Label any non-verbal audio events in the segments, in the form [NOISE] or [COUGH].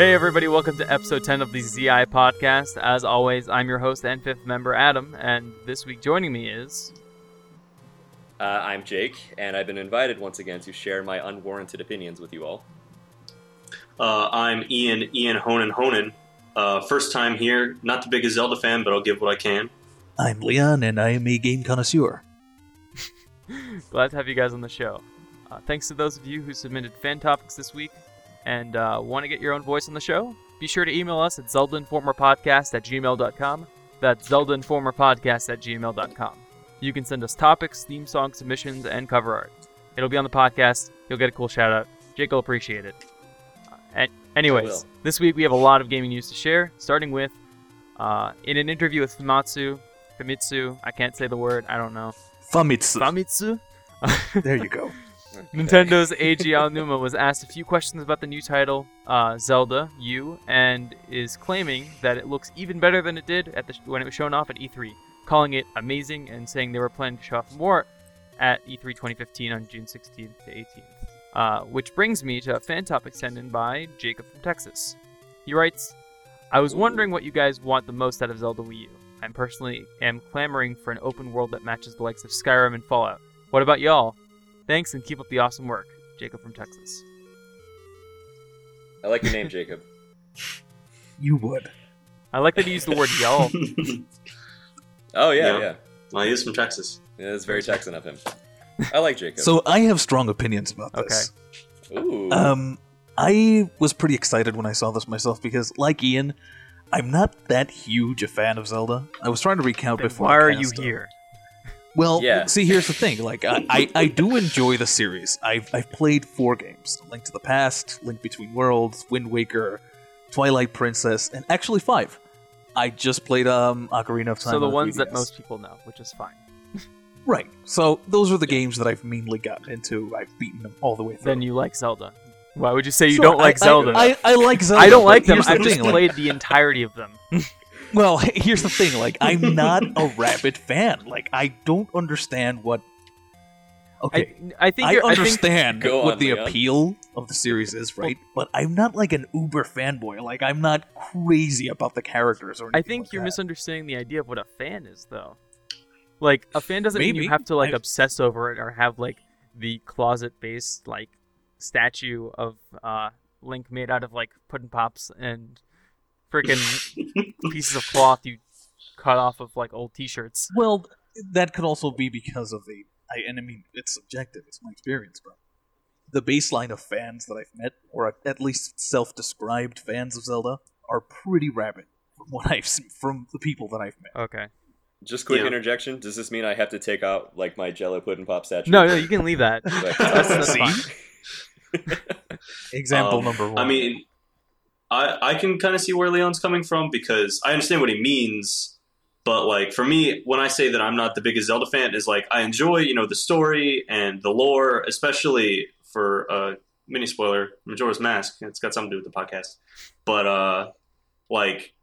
Hey, everybody, welcome to episode 10 of the ZI podcast. As always, I'm your host and fifth member, Adam, and this week joining me is. Uh, I'm Jake, and I've been invited once again to share my unwarranted opinions with you all. Uh, I'm Ian, Ian Honan Honan. Uh, first time here, not the biggest Zelda fan, but I'll give what I can. I'm Leon, and I am a game connoisseur. [LAUGHS] Glad to have you guys on the show. Uh, thanks to those of you who submitted fan topics this week and uh, want to get your own voice on the show. Be sure to email us at zeldinformerpodcast at gmail.com. That's zeldinformerpodcast at gmail.com. You can send us topics, theme song submissions, and cover art. It'll be on the podcast. You'll get a cool shout out. Jake will appreciate it. And anyways, this week we have a lot of gaming news to share, starting with uh, in an interview with Famitsu, Famitsu, I can't say the word, I don't know. Famitsu. Famitsu? there you go. [LAUGHS] [LAUGHS] Nintendo's Eiji Aonuma was asked a few questions about the new title, uh, Zelda U, and is claiming that it looks even better than it did at the, when it was shown off at E3, calling it amazing and saying they were planning to show off more at E3 2015 on June 16th to 18th. Uh, which brings me to a fan topic sent in by Jacob from Texas. He writes, I was wondering what you guys want the most out of Zelda Wii U. I personally am clamoring for an open world that matches the likes of Skyrim and Fallout. What about y'all? Thanks and keep up the awesome work. Jacob from Texas. I like your name, Jacob. [LAUGHS] You would. I like that he used the word y'all. [LAUGHS] Oh yeah, Yeah. yeah. Well, he is from Texas. Yeah, It's very Texan of him. I like Jacob. So I have strong opinions about this. Ooh. Um, I was pretty excited when I saw this myself because, like Ian, I'm not that huge a fan of Zelda. I was trying to recount Then before. why are you cast it. here? Well, Yeah. see, here's the thing. Like, I, I, I do enjoy the series. I've, I've played four games: Link to the Past, Link Between Worlds, Wind Waker, Twilight Princess, and actually five. I just played um Ocarina of Time. So the on ones that 3DS. most people know, which is fine. right. So those are the games that I've mainly gotten into. I've beaten them all the way through. Then you like Zelda. Why would you say you Sure, don't like I- I- Zelda? I, I, like Zelda. I don't like them. the I've just played the entirety of them. [LAUGHS] Well, [LAUGHS] here's the thing. Like, I'm [LAUGHS] not a Rabbit fan. Like, I don't understand what. Okay, I, I think I, you're, I think understand what on, the Leon. appeal of the series is, right? But I'm not like an uber fanboy. Like, I'm not crazy about the characters or I think like you're that. misunderstanding the idea of what a fan is, though. Like a fan doesn't mean you have to like I- obsess over it or have like the closet-based like statue of uh, Link made out of like pudding pops and freaking pieces of cloth you cut off of like old T-shirts. Well, that could also be because of the. I, and I mean, it's subjective. It's my experience, but the baseline of fans that I've met, or at least self-described fans of Zelda, are pretty rabid from what I've seen from the people that I've met. Okay. Just quick Yeah. interjection. Does this mean I have to take out like my Jello pudding pop statue? No, no, you can leave that. [LAUGHS] That's, that's [LAUGHS] See? fine. Example Um, number one. I mean, I I can kind of see where Leon's coming from because I understand what he means. But like for me, when I say that I'm not the biggest Zelda fan, is like I enjoy you know the story and the lore, especially for uh, mini spoiler Majora's Mask. It's got something to do with the podcast, but uh, like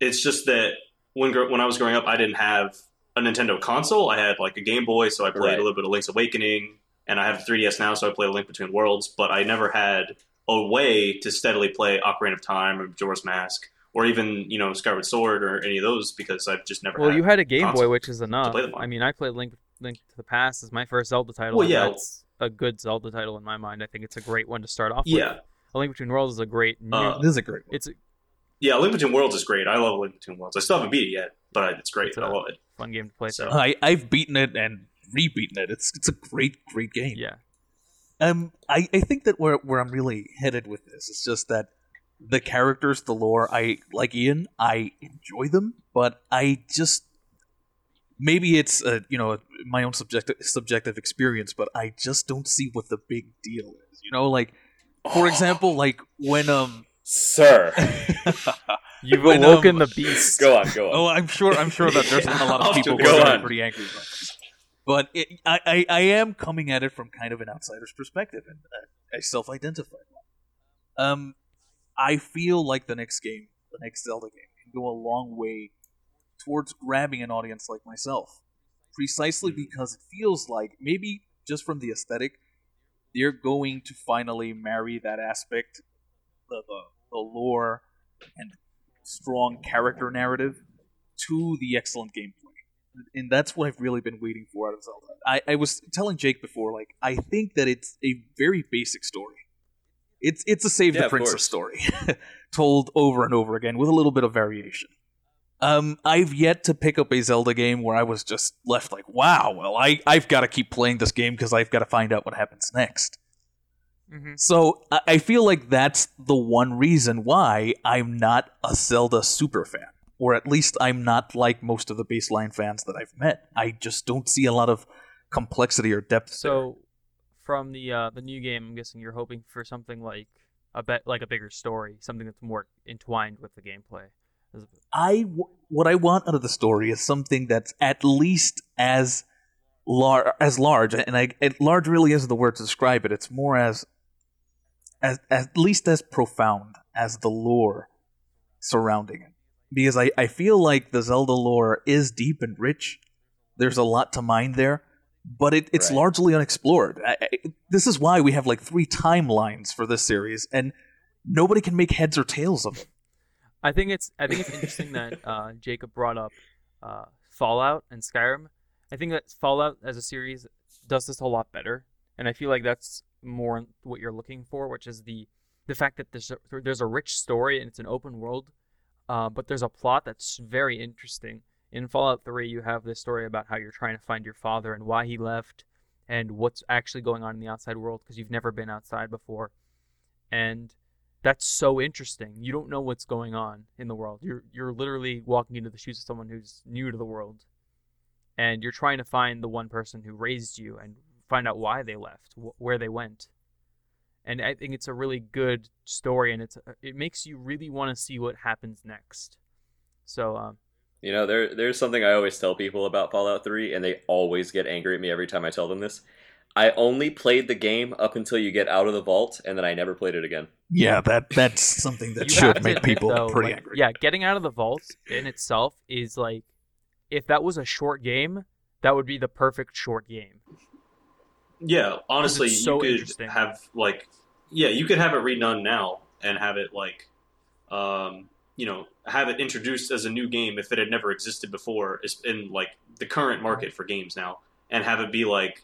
it's just that when gr- when I was growing up, I didn't have a Nintendo console. I had like a Game Boy, so I played Right. a little bit of Link's Awakening, and I have a 3DS now, so I play Link Between Worlds. But I never had a way to steadily play Ocarina of Time or Majora's Mask, or even you know Skyward Sword or any of those because I've just never. Well, had you had a Game Boy, which is enough. play them on. I mean, I played Link Link to the Past as my first Zelda title. Well, yeah. that's a good Zelda title in my mind. I think it's a great one to start off with. Yeah, A Link Between Worlds is a great new. Uh, this is a great one. it's a yeah. Link Between Worlds is great. I love Link Between Worlds. I still haven't beat it yet, but I, it's great. It's I a- love it. fun game to play. So- So I, I've beaten it and rebeaten it. It's it's a great great game. yeah, Um, I, I think that where where I'm really headed with this is just that the characters, the lore, I like Ian. I enjoy them, but I just maybe it's uh, you know my own subjective subjective experience, but I just don't see what the big deal is. You know, like for example, like when um Sir, [LAUGHS] you've When, awoken um, the beast. go on, go on. Oh, I'm sure. I'm sure that there's a lot of [LAUGHS] people who are gonna on. be pretty angry about this. But it, I, I, I am coming at it from kind of an outsider's perspective, and uh, I self-identify. Um, I feel like the next game, the next Zelda game, can go a long way towards grabbing an audience like myself, precisely because it feels like maybe just from the aesthetic, they're going to finally marry that aspect the, the, the lore and strong character narrative to the excellent gameplay. And that's what I've really been waiting for out of Zelda. I, I was telling Jake before, like, I think that it's a very basic story. It's it's a save Yeah, the princess story, [LAUGHS] told over and over again with a little bit of variation. Um, I've yet to pick up a Zelda game where I was just left like, wow, well, I, I've got to keep playing this game because I've got to find out what happens next. hmm So I I feel like that's the one reason why I'm not a Zelda super fan, or at least I'm not like most of the baseline fans that I've met. I just don't see a lot of complexity or depth. there. So, from the uh, the new game, I'm guessing you're hoping for something like a bet, like a bigger story, something that's more entwined with the gameplay. I w- what I want out of the story is something that's at least as lar- as large, and I it, large really isn't the word to describe it. It's more as as at least as profound as the lore surrounding it, because I I feel like the Zelda lore is deep and rich. There's a lot to mine there, but it, it's Right. largely unexplored. I, I, this is why we have like three timelines for this series, and nobody can make heads or tails of it. I think it's I think it's interesting that [LAUGHS] uh, Jacob brought up uh, Fallout and Skyrim. I think that Fallout as a series does this a lot better, and I feel like that's more what you're looking for, which is the the fact that there's a, there's a rich story and it's an open world, uh, but there's a plot that's very interesting. In Fallout 3, you have this story about how you're trying to find your father and why he left, and what's actually going on in the outside world because you've never been outside before, and that's so interesting. You don't know what's going on in the world. You're you're literally walking into the shoes of someone who's new to the world, and you're trying to find the one person who raised you and find out why they left, wh- where they went. And I think it's a really good story, and it's it makes you really want to see what happens next. So um, You know, there there's something I always tell people about Fallout 3, and they always get angry at me every time I tell them this. I only played the game up until you get out of the vault, and then I never played it again. Yeah, that that's something that should make admit, people though, pretty like, angry. Yeah, getting out of the vault in itself is like, if that was a short game, that would be the perfect short game. Yeah, honestly, so you could have like, yeah, you could have it redone now and have it like, um, you know, have it introduced as a new game if it had never existed before, in like the current market for games now, and have it be like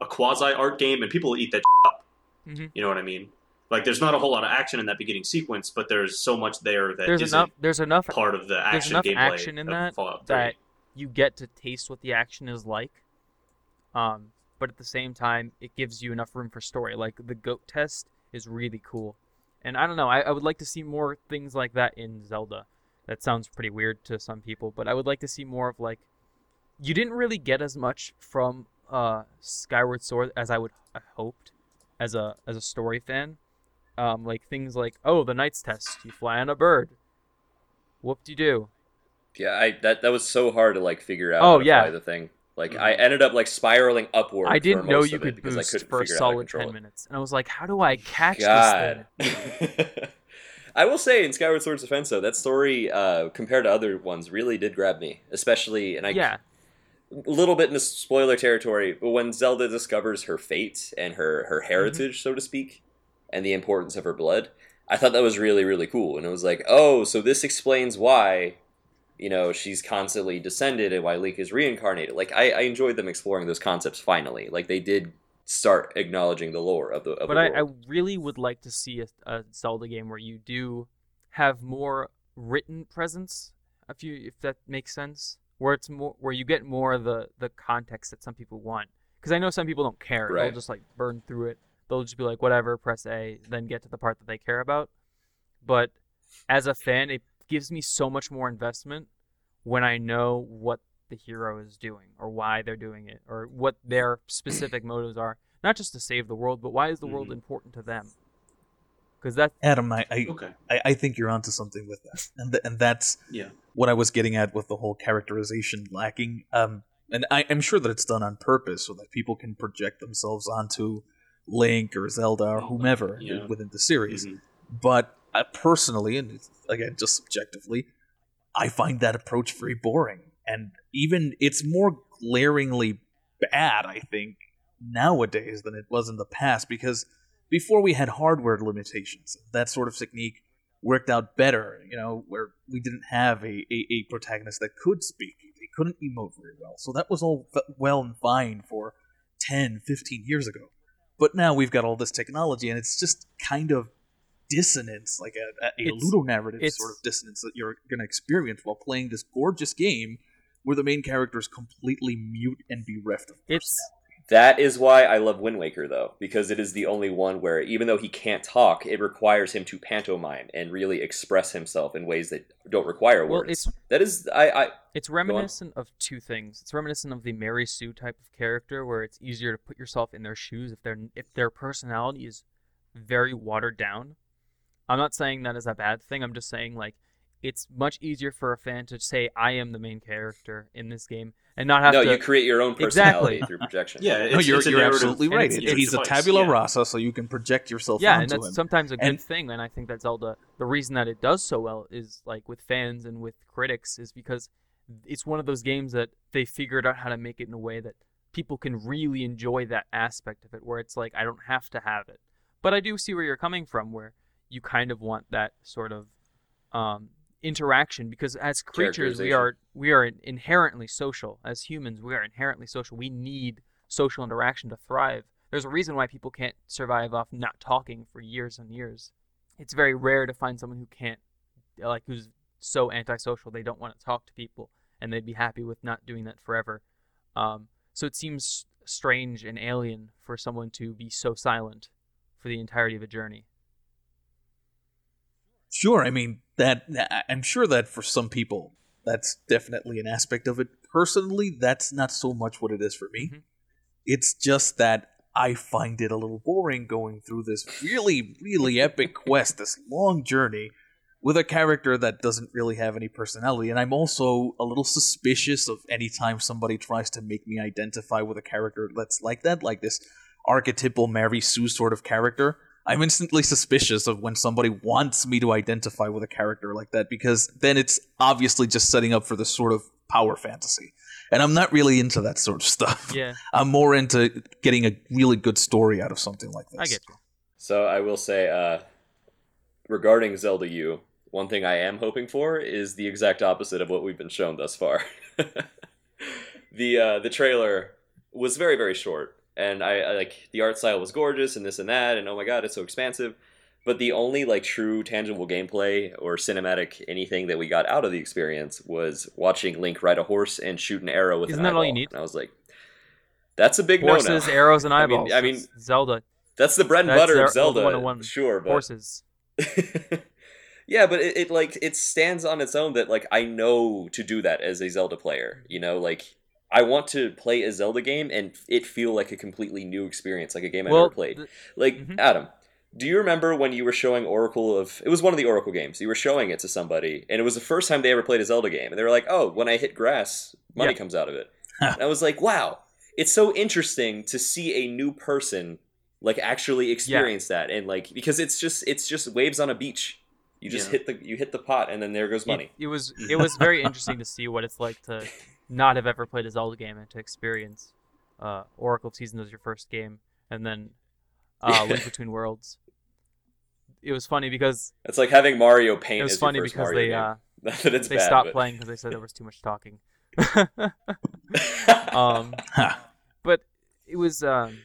a quasi art game, and people will eat that up. Mm-hmm. You know what I mean? Like, there's not a whole lot of action in that beginning sequence, but there's so much there that There's enough. There's enough part of the action enough gameplay action in that that you get to taste what the action is like. Um, but at the same time, it gives you enough room for story. Like the goat test is really cool, and I don't know. I, I would like to see more things like that in Zelda. That sounds pretty weird to some people, but I would like to see more of like. You didn't really get as much from uh, Skyward Sword as I would have hoped, as a as a story fan. Um, like things like oh the Knight's Test, you fly on a bird. Whoop de doo. Yeah, I that that was so hard to like figure out Oh, yeah. the thing. Like I ended up like spiraling upward. I didn't know you could I boost couldn't for a figure out how to solid ten it. minutes, and I was like, "How do I catch this God. thing?" [LAUGHS] I will say in Skyward Sword's defense though, that story uh, compared to other ones really did grab me, especially and I yeah, a little bit in the spoiler territory, but when Zelda discovers her fate and her Mm-hmm. her heritage, so to speak, and the importance of her blood, I thought that was really really cool, and it was like, oh, so this explains why, you know, she's constantly descended and why Link is reincarnated. Like I, I enjoyed them exploring those concepts finally. Like they did start acknowledging the lore of the of but the I, I really would like to see a, a Zelda game where you do have more written presence, if you if that makes sense, where it's more where you get more of the the context that some people want. Because I know some people don't care; they'll just like burn through it. They'll just be like, whatever, press A, then get to the part that they care about. But as a fan, it gives me so much more investment when I know what the hero is doing or why they're doing it or what their specific [CLEARS THROAT] motives are. Not just to save the world, but why is the world Mhm. important to them? Because that Adam, I, I, Okay. I, I think you're onto something with that, and th- and that's Yeah. what I was getting at with the whole characterization lacking. Um, and I, I'm sure that it's done on purpose so that people can project themselves onto Link or Zelda or whomever Yeah. within the series. Mhm. But I personally, and it's, again, just subjectively, I find that approach very boring. And even it's more glaringly bad, I think, nowadays than it was in the past because before we had hardware limitations. That sort of technique worked out better, you know, where we didn't have a, a, a protagonist that could speak. They couldn't emote very well. So that was all well and fine for 10, 15 years ago. But now we've got all this technology, and it's just kind of dissonance, like a, a, a ludonarrative sort of dissonance that you're going to experience while playing this gorgeous game where the main character is completely mute and bereft of It's That is why I love Wind Waker, though, because it is the only one where, even though he can't talk, it requires him to pantomime and really express himself in ways that don't require well, words. it's that is, I, I, It's reminiscent of two things. It's reminiscent of the Mary Sue type of character, where it's easier to put yourself in their shoes if their if their personality is very watered down. I'm not saying that is a bad thing. I'm just saying like it's much easier for a fan to say I am the main character in this game and not have no, to. you create your own personality Exactly. through projection. Yeah, it's, no, you're, it's you're absolutely right. it's- it's He's a tabula yeah. rasa, so you can project yourself yeah, onto and that's him. sometimes a good And- thing. And I think that Zelda, the reason that it does so well is like with fans and with critics, is because it's one of those games that they figured out how to make it in a way that people can really enjoy that aspect of it, where it's like I don't have to have it, but I do see where you're coming from, where you kind of want that sort of um, interaction because as creatures we are we are inherently social. As humans we are inherently social. We need social interaction to thrive. There's a reason why people can't survive off not talking for years and years. It's very rare to find someone who can't like who's so antisocial they don't want to talk to people and they'd be happy with not doing that forever. Um, so it seems strange and alien for someone to be so silent for the entirety of a journey Sure, I mean that. I'm sure that for some people, that's definitely an aspect of it. Personally, that's not so much what it is for me. Mhm. It's just that I find it a little boring going through this really, really epic [LAUGHS] quest, this long journey with a character that doesn't really have any personality. And I'm also a little suspicious of any time somebody tries to make me identify with a character that's like that, like this archetypal Mary Sue sort of character. I'm instantly suspicious of when somebody wants me to identify with a character like that because then it's obviously just setting up for this sort of power fantasy. And I'm not really into that sort of stuff. yeah [LAUGHS] I'm more into getting a really good story out of something like this. i get you So I will say, uh, regarding Zelda U, one thing I am hoping for is the exact opposite of what we've been shown thus far. [LAUGHS] the uh, the trailer was very very short, and I, I like the art style was gorgeous and this and that, and oh my god, it's so expansive. But the only like true tangible gameplay or cinematic anything that we got out of the experience was watching Link ride a horse and shoot an arrow with Isn't that all you need? And I was like, that's a big horses no-no. arrows and I mean- eyeballs I mean- Zelda That's the bread and That's butter of Zelda, 101 sure, but horses [LAUGHS] yeah, but it, it like it stands on its own that like I know to do that as a Zelda player. You know, like I want to play a Zelda game and it feel like a completely new experience, like a game I well never played. th- Like Mhm. Adam, do you remember when you were showing Oracle of? It was one of the Oracle games. You were showing it to somebody, and it was the first time they ever played a Zelda game, and they were like, "Oh, when I hit grass, money Yeah. comes out of it." [LAUGHS] and I was like, "Wow, it's so interesting to see a new person like actually experience that, and like because it's just it's just waves on a beach. You just Yeah. hit the you hit the pot, and then there goes money." It, it was [LAUGHS] it was very interesting to see what it's like to not have ever played a Zelda game and to experience uh, Oracle of Seasons as your first game, and then uh, [LAUGHS] Link Between Worlds. It was funny because It's like having Mario Paint. it was as your funny first because Mario they uh, [LAUGHS] Not that it's they bad, stopped but- playing because they said there was too much talking. [LAUGHS] um, but it was um,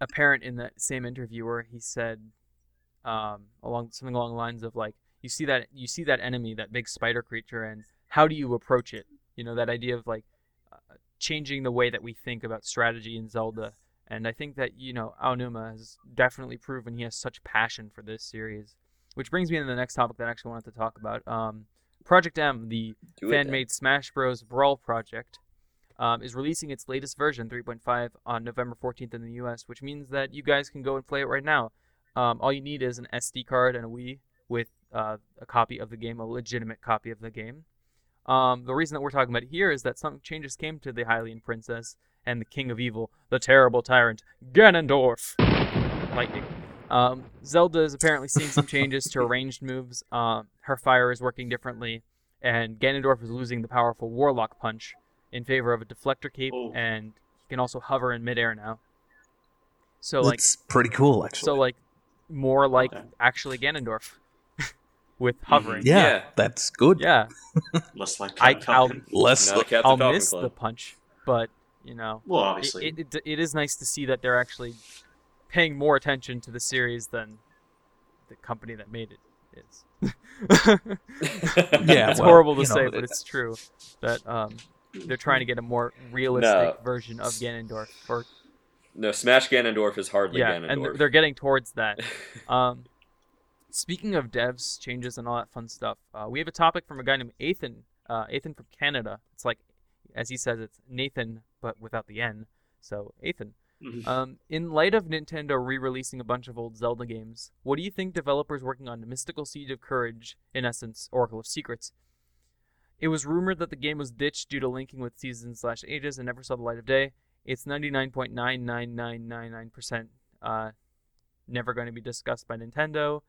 apparent in that same interview where he said um, along something along the lines of like you see that you see that enemy that big spider creature and how do you approach it you know that idea of like uh, changing the way that we think about strategy in Zelda and I think that you know Aonuma has definitely proven he has such passion for this series which brings me to the next topic that I actually wanted to talk about um, Project M the fan made Smash Bros. Brawl project um, is releasing its latest version, 3.5, on November 14th in the US, which means that you guys can go and play it right now. Um, all you need is an SD card and a Wii with uh, a copy of the game, a legitimate copy of the game. Um, the reason that we're talking about it here is that some changes came to the Hylian Princess and the King of Evil, the terrible tyrant, Ganondorf. Lightning. Um, Zelda is apparently seeing some changes to her [LAUGHS] ranged moves. Um, her fire is working differently, and Ganondorf is losing the powerful Warlock Punch in favor of a Deflector Cape, Oh. and he can also hover in midair now. So like That's pretty cool, actually. so like more like Okay. actually Ganondorf with hovering. yeah, Yeah. that's good. Yeah, [LAUGHS] Less like I- Captain Falcon. Less. Not a Captain I'll miss Club. the punch, but you know, Well, obviously. it, it, it is nice to see that they're actually paying more attention to the series than the company that made it is. [LAUGHS] [LAUGHS] Yeah, it's well, horrible to you know, say, it- but it's true that um, they're trying to get a more realistic No. version of Ganondorf. Or no, Smash Ganondorf is hardly yeah, Ganondorf. and they're, they're getting towards that. Um, speaking of devs, changes, and all that fun stuff, uh, we have a topic from a guy named Ethan. Uh, Ethan from Canada. It's like, as he says, it's Nathan, but without the N. So Ethan. Mhm. Um, in light of Nintendo re-releasing a bunch of old Zelda games, what do you think developers working on Mystical Seed of Courage, in essence, Oracle of Secrets? It was rumored that the game was ditched due to linking with seasons slash ages and never saw the light of day. It's 99.99999% uh, never going to be discussed by Nintendo.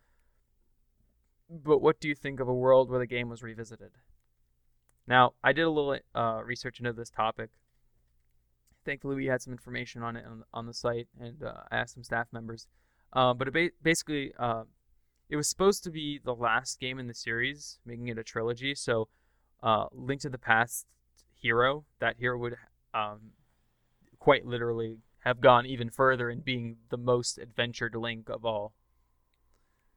But what do you think of a world where the game was revisited? Now, I did a little uh, research into this topic. Thankfully, we had some information on it on, on the site, and uh, I asked some staff members. Uh, but it ba- basically, uh, it was supposed to be the last game in the series, making it a trilogy. So, uh, Link to the Past hero, that hero would um, quite literally have gone even further in being the most adventured Link of all.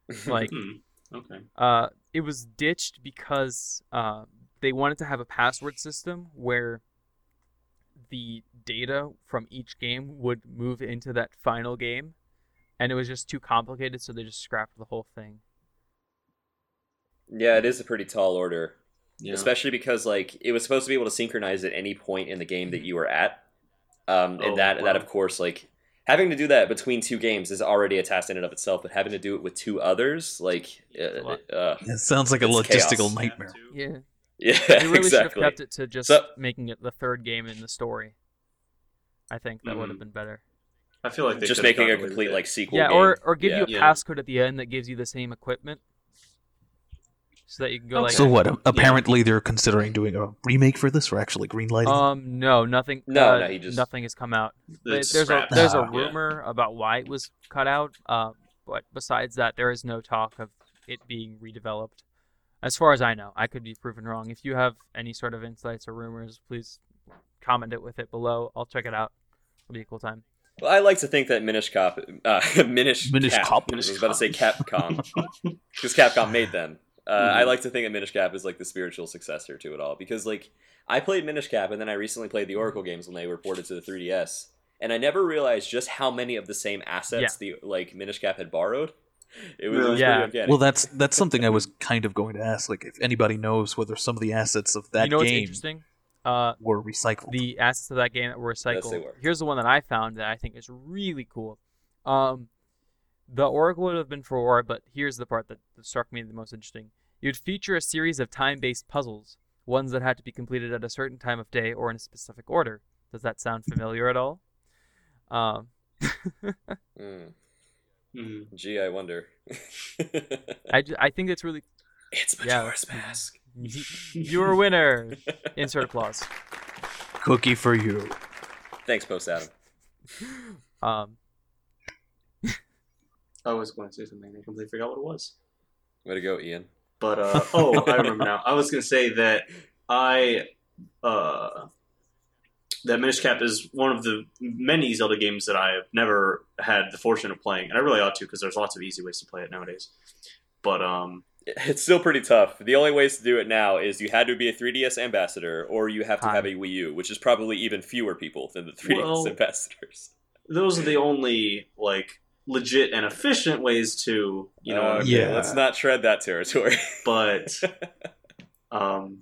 [LAUGHS] Like, Hmm. Okay. uh, it was ditched because uh, they wanted to have a password system where the data from each game would move into that final game, and it was just too complicated, so they just scrapped the whole thing. yeah, it is a pretty tall order, Yeah. especially because like it was supposed to be able to synchronize at any point in the game that you were at, um, and Oh, that that of course like having to do that between two games is already a task in and of itself, but having to do it with two others, like, uh, uh, It sounds like a logistical chaos. nightmare. Yeah, yeah, they really should have exactly. kept it to just So- making it the third game in the story. I think that would have been better. I feel like they Just making a gotten away with complete like sequel. Yeah, game. or or give Yeah. you a Yeah. passcode at the end that gives you the same equipment, so that you can go like. So what? Apparently, they're considering doing a remake for this, or actually greenlighting. Um, no, nothing. No, uh, no, he just- nothing has come out. There's a there's a Ah, yeah. rumor about why it was cut out. Uh, but besides that, there is no talk of it being redeveloped. As far as I know, I could be proven wrong. If you have any sort of insights or rumors, please comment it with it below. I'll check it out. It'll be a cool time. Well, I like to think that Minish Cop, uh, [LAUGHS] Minish, Minish Cap, Cop? I was about to say Capcom, [LAUGHS] because Capcom made them. Uh, I like to think that Minish Cap is like the spiritual successor to it all, because like I played Minish Cap, and then I recently played the Oracle games when they were ported to the 3DS, and I never realized just how many of the same assets the like Minish Cap had borrowed. It was, it was Yeah. pretty well, that's that's something I was kind of going to ask. Like, if anybody knows whether some of the assets of that you know game interesting? Uh, were recycled. the assets of that game that were recycled. they were. Here's the one that I found that I think is really cool. Um, the Oracle would have been for war, but here's the part that, that struck me the most interesting. You'd feature a series of time-based puzzles, ones that had to be completed at a certain time of day or in a specific order. Does that sound familiar at all? Um, [LAUGHS] Mm. Mhm. Gee, I wonder. [LAUGHS] I, ju- I think it's really it's Yeah. Majora's Mask. [LAUGHS] you're a winner. Insert applause. Cookie for you. Thanks, Post Adam. Um, I was going to say something. And I completely forgot what it was. Way to go, Ian. But uh, [LAUGHS] oh, I remember now. I was going to say that I uh, that Minish Cap is one of the many Zelda games that I have never had the fortune of playing, and I really ought to because there's lots of easy ways to play it nowadays. But um, It's still pretty tough. The only ways to do it now is you had to be a 3DS ambassador, or you have to have a Wii U, which is probably even fewer people than the 3DS Well- ambassadors. those are the only like legit and efficient ways to you know. Uh, okay, Yeah. let's not tread that territory. [LAUGHS] but um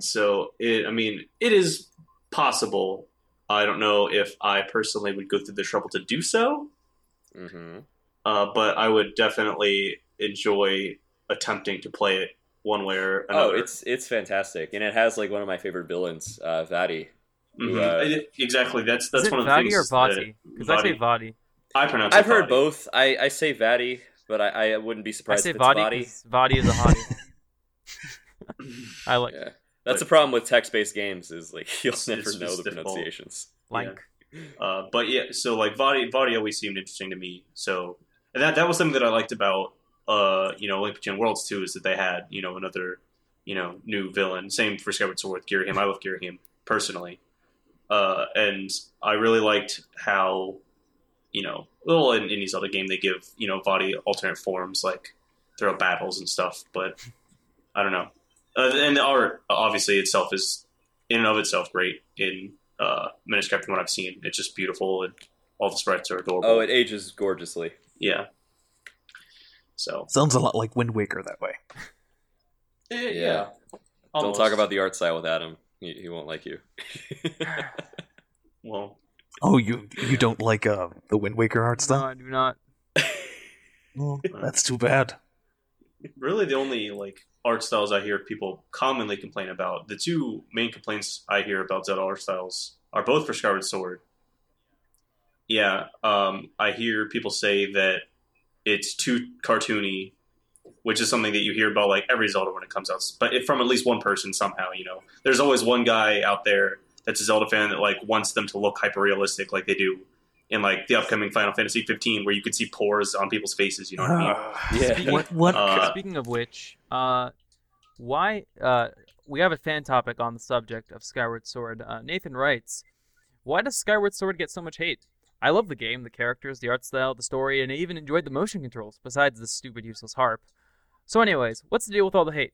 so it i mean it is possible i don't know if i personally would go through the trouble to do so hmm uh, but i would definitely enjoy attempting to play it one way or another Oh, another it's it's fantastic, and it has like one of my favorite villains, uh, Vaati. Mhm. uh, exactly that's is that's it one of the Vadi things or Vaati? Because I say Vadi. I pronounce I've it heard Vadi. both. I, I say Vaati, but I, I wouldn't be surprised. I surprised say if it's Vadi Vaati. Vadi is a hottie. [LAUGHS] [LAUGHS] I like Yeah, that's the problem with text-based games is like [LAUGHS] you'll It's- never it's know the difficult. pronunciations. Lank. Uh, but yeah, so like Vadi, Vadi always seemed interesting to me. So and that that was something that I liked about uh, you know Link Between Worlds too is that they had you know another you know new villain. Same for Skyward Sword, Ghirahim. I love Ghirahim personally, uh, and I really liked how you know well in, in these other game they give you know Vadi alternate forms like throughout battles and stuff. But I don't know, uh, and the art obviously itself is in and of itself great in uh, Minish Cap from what I've seen. It's just beautiful and all the sprites are adorable. Oh, it ages gorgeously. yeah. So Sounds a lot like Wind Waker that way. eh, Yeah. Don't talk about the art style with Adam. He, he won't like you. [LAUGHS] well. Oh, you you don't like uh, the Wind Waker art No, style? I do not. [LAUGHS] Well, that's too bad. really the only like art styles I hear people commonly complain about. The two main complaints I hear about Zelda art styles are both for Skyward Sword. Yeah, um, I hear people say that it's too cartoony, which is something that you hear about like every Zelda when it comes out, but it, from at least one person somehow. You know, there's always one guy out there that's a Zelda fan that like wants them to look hyper realistic, like they do in like the upcoming Final Fantasy 15, where you could see pores on people's faces. You know what I mean? Yeah. Speaking- What what? Uh, Speaking of which, uh, why? Uh, we have a fan topic on the subject of Skyward Sword. Uh, Nathan writes, "Why does Skyward Sword get so much hate? I love the game, the characters, the art style, the story, and I even enjoyed the motion controls. Besides the stupid useless harp. So, anyways, what's the deal with all the hate?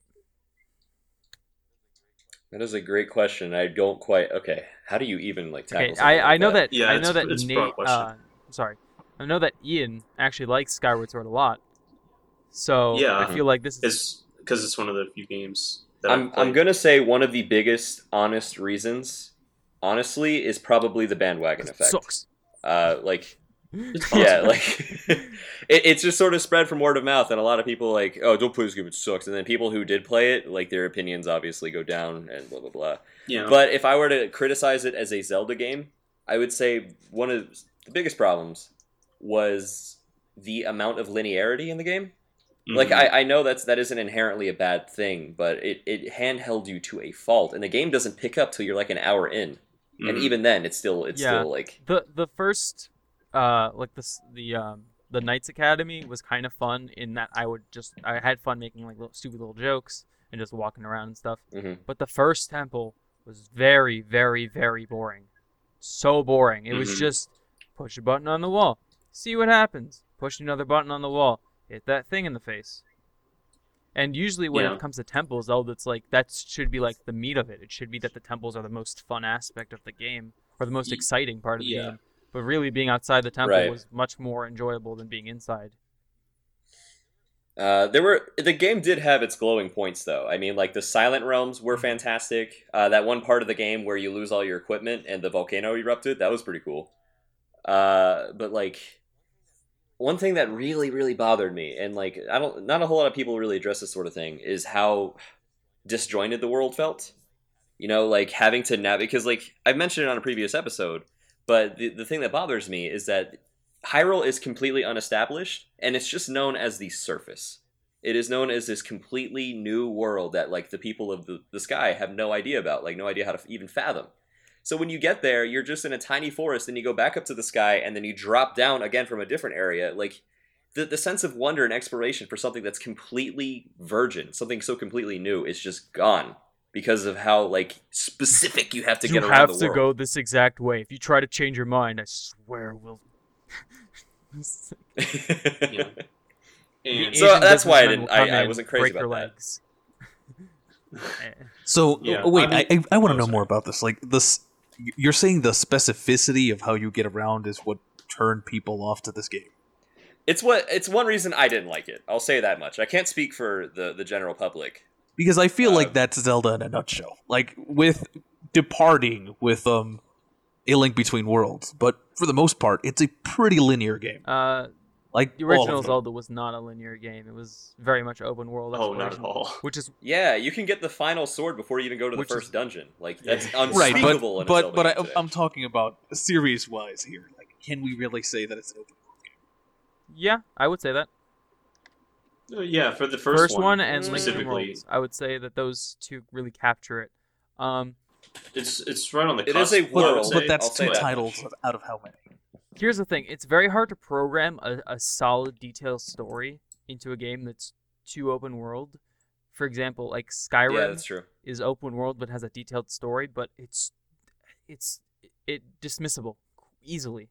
That is a great question. I don't quite. Okay, how do you even like tackle? Okay, something I, like I know that? that, Yeah, I it's- know that it's Nate. broad. Uh, sorry, I know that Ian actually likes Skyward Sword a lot. So Yeah. I feel like this is because it's one of the few games that I'm I've played. I'm gonna say one of the biggest honest reasons, honestly, is probably the bandwagon effect. sucks. Uh, like [LAUGHS] Yeah, like [LAUGHS] it, it's just sort of spread from word of mouth, and a lot of people like, oh, don't play this game, it sucks. And then people who did play it, like their opinions obviously go down and blah blah blah. yeah. But if I were to criticize it as a Zelda game, I would say one of the biggest problems was the amount of linearity in the game. Like Mhm. I, I know that's that isn't inherently a bad thing, but it, it handheld you to a fault, and the game doesn't pick up till you're like an hour in, and Mhm. even then, it's still it's Yeah. still like the the first uh like this the um the Knights Academy was kind of fun in that I would just I had fun making like little stupid little jokes and just walking around and stuff. Mhm. But the first temple was very very very boring. So boring. It was Mhm. just push a button on the wall, see what happens. Push another button on the wall, hit that thing in the face. And usually when Yeah. it comes to temples, though, that's like that should be like the meat of it. It should be that the temples are the most fun aspect of the game or the most exciting part of the yeah. game. But really, being outside the temple Right. was much more enjoyable than being inside. Uh, there were the game did have its glowing points though. I mean, like the Silent Realms were fantastic. Uh, that one part of the game where you lose all your equipment and the volcano erupted, that was pretty cool. Uh, but like one thing that really really bothered me, and like I don't, not a whole lot of people really address this sort of thing, is how disjointed the world felt. You know, like having to navigate because like I've mentioned it on a previous episode, but the the thing that bothers me is that Hyrule is completely unestablished, and it's just known as the surface. It is known as this completely new world that, like, the people of the, the sky have no idea about, like, no idea how to even fathom. So when you get there, you're just in a tiny forest, and you go back up to the sky, and then you drop down again from a different area. Like, the, the sense of wonder and exploration for something that's completely virgin, something so completely new, is just gone because of how, like, specific you have to you get around have the to world. go this exact way. If you try to change your mind, I swear we'll. [LAUGHS] Yeah. [LAUGHS] And So that's why I didn't- I- I wasn't crazy break about your that. legs. Eh. [LAUGHS] So Yeah, oh, wait, I I, mean- I, I want oh, to know sorry. more about this. Like this, you're saying the specificity of how you get around is what turned people off to this game. It's what it's one reason I didn't like it. I'll say that much. I can't speak for the the general public. Because I feel Uh, like that's Zelda in a nutshell. Like with departing with um a link between worlds, but for the most part, it's a pretty linear game. Uh, Like the original. Zelda was not a linear game. It was very much open world oh, not at all. Which is Yeah, you can get the final sword before you even go to the Which is- first dungeon. Like that's Yeah. [LAUGHS] right, but in but but I, I'm talking about series wise here. Like, can we really say that it's an open? yeah, I would say that. Uh, yeah, for the first, First, one, and Link Between specifically. Worlds, I would say that those two really capture it. Um, It's it's right on the It cusp. is a I would world, say. but that's I'll two titles much. out of how many? Here's the thing: it's very hard to program a, a solid, detailed story into a game that's too open world. For example, like Skyrim Yeah, that's true. is open world but has a detailed story, but it's it's it dismissible easily.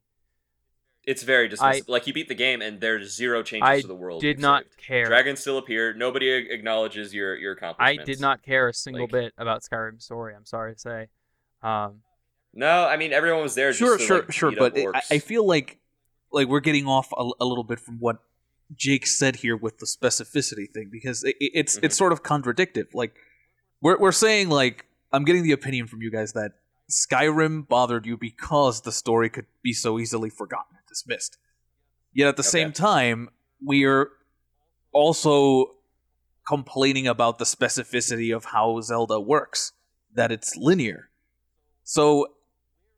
It's very I- like you beat the game and there's zero changes I to the world. Did not saved. care. Dragons still appear. Nobody acknowledges your your I did not care a single Like- bit about Skyrim's story. I'm sorry to say. Um, No, I mean everyone was there. Sure, just to, sure, like, sure. But it, I, feel like like we're getting off a, a little bit from what Jake said here with the specificity thing because it, it- it's Mhm. it's sort of contradictive. Like we're we're saying like I'm getting the opinion from you guys that Skyrim bothered you because the story could be so easily forgotten and dismissed. Yet at the Okay. same time, we are also complaining about the specificity of how Zelda works, that it's linear. So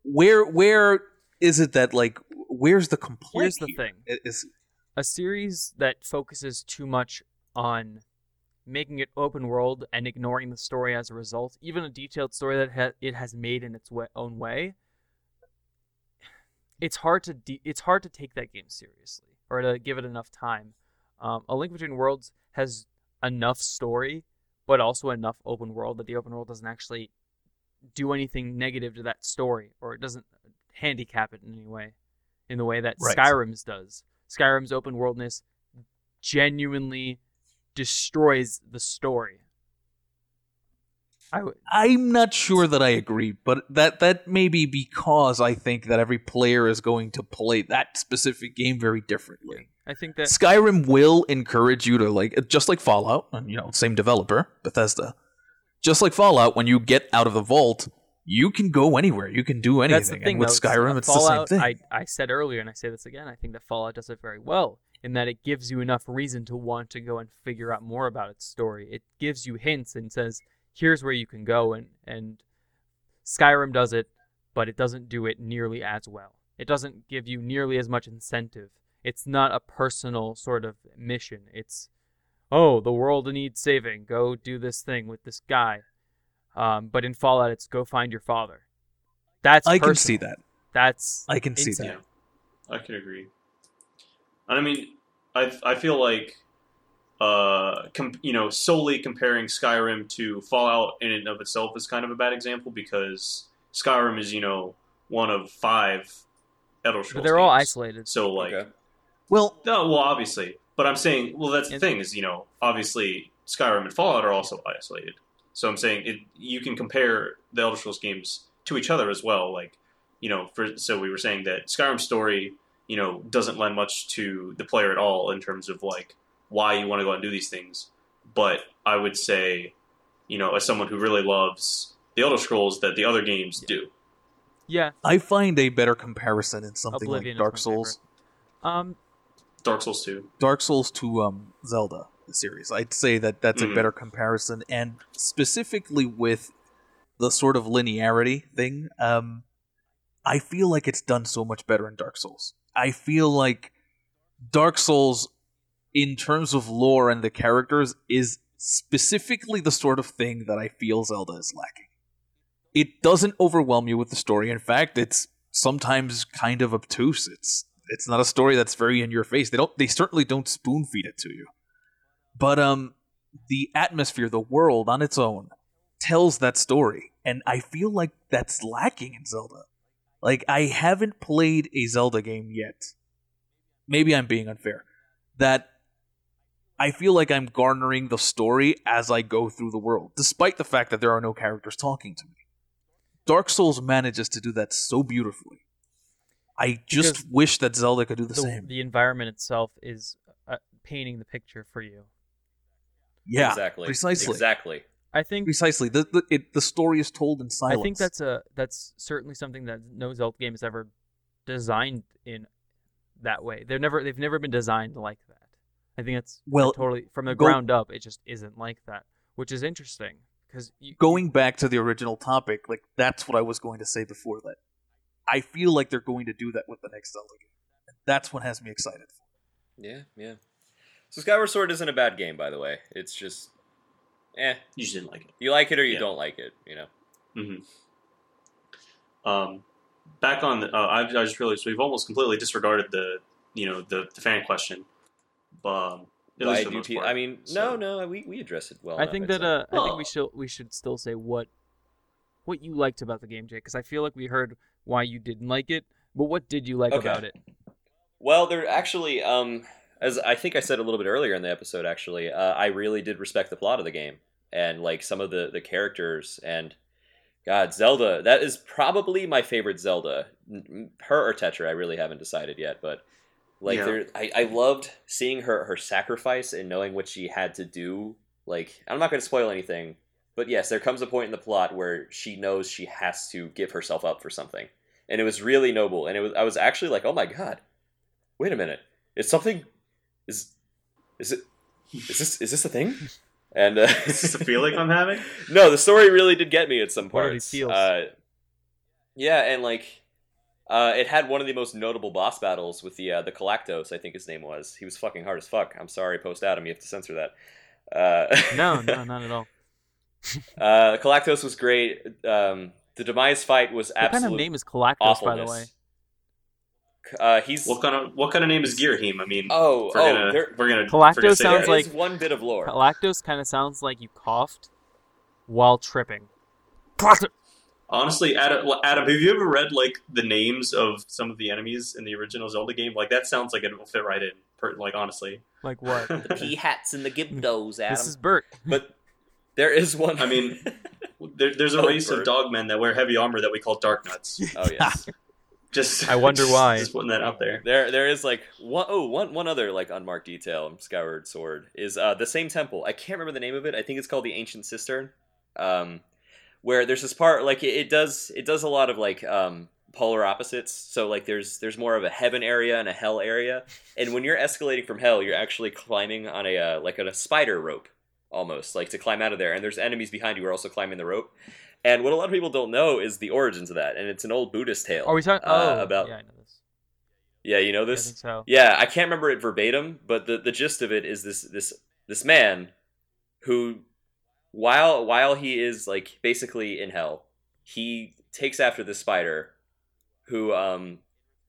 where where is it that like where's the complaint? Here's the here? thing. Is a series that focuses too much on making it open world and ignoring the story as a result, even a detailed story that ha- it has made in its wa own way, it's hard to de- it's hard to take that game seriously or to give it enough time. Um, a Link Between Worlds has enough story, but also enough open world that the open world doesn't actually do anything negative to that story or it doesn't handicap it in any way, in the way that Right. Skyrim's does. Skyrim's open worldness genuinely destroys the story. I would I'm not sure that I agree, but that that may be because I think that every player is going to play that specific game very differently. I think that Skyrim will encourage you to like just like Fallout, and you know, same developer, Bethesda. Just like Fallout, when you get out of the vault, you can go anywhere. You can do anything. that's the thing and with though, Skyrim, it's Fallout, the same thing. I, I said earlier, and I say this again. I think that Fallout does it very well in that it gives you enough reason to want to go and figure out more about its story. It gives you hints and says, "Here's where you can go," and and Skyrim does it, but it doesn't do it nearly as well. It doesn't give you nearly as much incentive. It's not a personal sort of mission. It's, oh, the world needs saving. Go do this thing with this guy. Um, but in Fallout, it's go find your father. That's I can see that. That's I can see insane. that. Yeah, I can agree. And I mean, I I feel like, uh, com- you know, solely comparing Skyrim to Fallout in and of itself is kind of a bad example because Skyrim is you know one of five Elder Scrolls. But they're all isolated. So like, Okay. Well, no, well, obviously, but I'm saying, well, that's the thing is, you know, obviously Skyrim and Fallout are also isolated. So I'm saying it, you can compare the Elder Scrolls games to each other as well. Like, you know, for so we were saying that Skyrim's story, you know, doesn't lend much to the player at all in terms of like why you want to go out and do these things. But I would say, you know, as someone who really loves the Elder Scrolls, that the other games do. Yeah. I find a better comparison in something Oblivion like Dark my Souls. Um. Dark Souls 2. Dark Souls to um, Zelda series. I'd say that that's a Mhm. better comparison, and specifically with the sort of linearity thing, um, I feel like it's done so much better in Dark Souls. I feel like Dark Souls, in terms of lore and the characters, is specifically the sort of thing that I feel Zelda is lacking. It doesn't overwhelm you with the story. In fact, it's sometimes kind of obtuse. It's it's not a story that's very in your face. They don't they certainly don't spoon feed it to you. But um the atmosphere, the world on its own tells that story. And I feel like that's lacking in Zelda. Like I haven't played a Zelda game yet. Maybe I'm being unfair. That I feel like I'm garnering the story as I go through the world, despite the fact that there are no characters talking to me. Dark Souls manages to do that so beautifully. I just Because wish that Zelda could do the, The, same. the environment itself is uh, painting the picture for you. yeah, exactly. precisely. Exactly. I think. Precisely. The the, it, the story is told in silence. I think that's a that's certainly something that no Zelda game has ever designed in that way. They're never they've never been designed like that. I think that's Well, totally from the go- ground up. It just isn't like that, which is interesting because you, going back to the original topic. Like that's what I was going to say before that. I feel like they're going to do that with the next Zelda game. That's what has me excited. Yeah, yeah. So Skyward Sword isn't a bad game, by the way. It's just, eh. You just didn't like it. You like it or you Yeah. don't like it. You know. hmm Um, back on, the, uh, I, I just realized we've almost completely disregarded the, you know, the, the fan question. But um, Why least for the do most pe- part. I mean, So- no, no, we, we address it well. I enough, think that say. uh, I think Oh. we should we should still say what what you liked about the game, Jake, because I feel like we heard why you didn't like it, but what did you like Okay. about it? Well, there actually, um, as I think I said a little bit earlier in the episode, actually, uh, I really did respect the plot of the game and like some of the the characters and God, Zelda. That is probably my favorite Zelda. Her or Tetra, I really haven't decided yet, but like Yeah. there, I, I loved seeing her her sacrifice and knowing what she had to do. Like I'm not going to spoil anything, but yes, there comes a point in the plot where she knows she has to give herself up for something, and it was really noble. And it was I was actually like, oh my God, wait a minute, is something is is it is this is this a thing? [LAUGHS] And uh, Is this a feeling I'm having? [LAUGHS] no, the story really did get me at some parts. feels? Uh, yeah, and like, uh, it had one of the most notable boss battles with the uh, the Koloktos. I think his name was. He was fucking hard as fuck. I'm sorry, post Adam, you have to censor that. Uh, No, no, [LAUGHS] not at all. [LAUGHS] uh, Koloktos was great. Um, the demise fight was absolutely What absolute kind of name is Koloktos, awfulness. by the way? Uh, he's What kind of what kind of name is Ghirahim? I mean, oh we're oh gonna we're gonna Galacto we're gonna say sounds that. like- one bit of lore. Koloktos kind of sounds like you coughed while tripping. Koloktos. Honestly, Adam, Adam, have you ever read like the names of some of the enemies in the original Zelda game? Like that sounds like it will fit right in. Per, like honestly, Like what? [LAUGHS] the Peahats and the Gibdos, [LAUGHS] Adam. This is Bert. But there is one. I mean, [LAUGHS] there, there's a Oh, race Bert. of dogmen that wear heavy armor that we call Darknuts. oh yes. Just I wonder just- why. Just putting that out there. There, there is like one oh one one other like unmarked detail. Skyward Sword is uh, the same temple. I can't remember the name of it. I think it's called the Ancient Cistern. Um, where there's this part like it, it does it does a lot of like um polar opposites. So like there's there's more of a heaven area and a hell area. And when you're escalating from hell, you're actually climbing on a uh, like on a spider rope almost like to climb out of there. And there's enemies behind you who are also climbing the rope. And what a lot of people don't know is the origins of that, and it's an old Buddhist tale. Are we talking? uh, Oh, about yeah, I know this. yeah, you know I this. think so. Yeah, I can't remember it verbatim, but the, the gist of it is this this this man who while while he is like basically in hell, he takes after the spider who um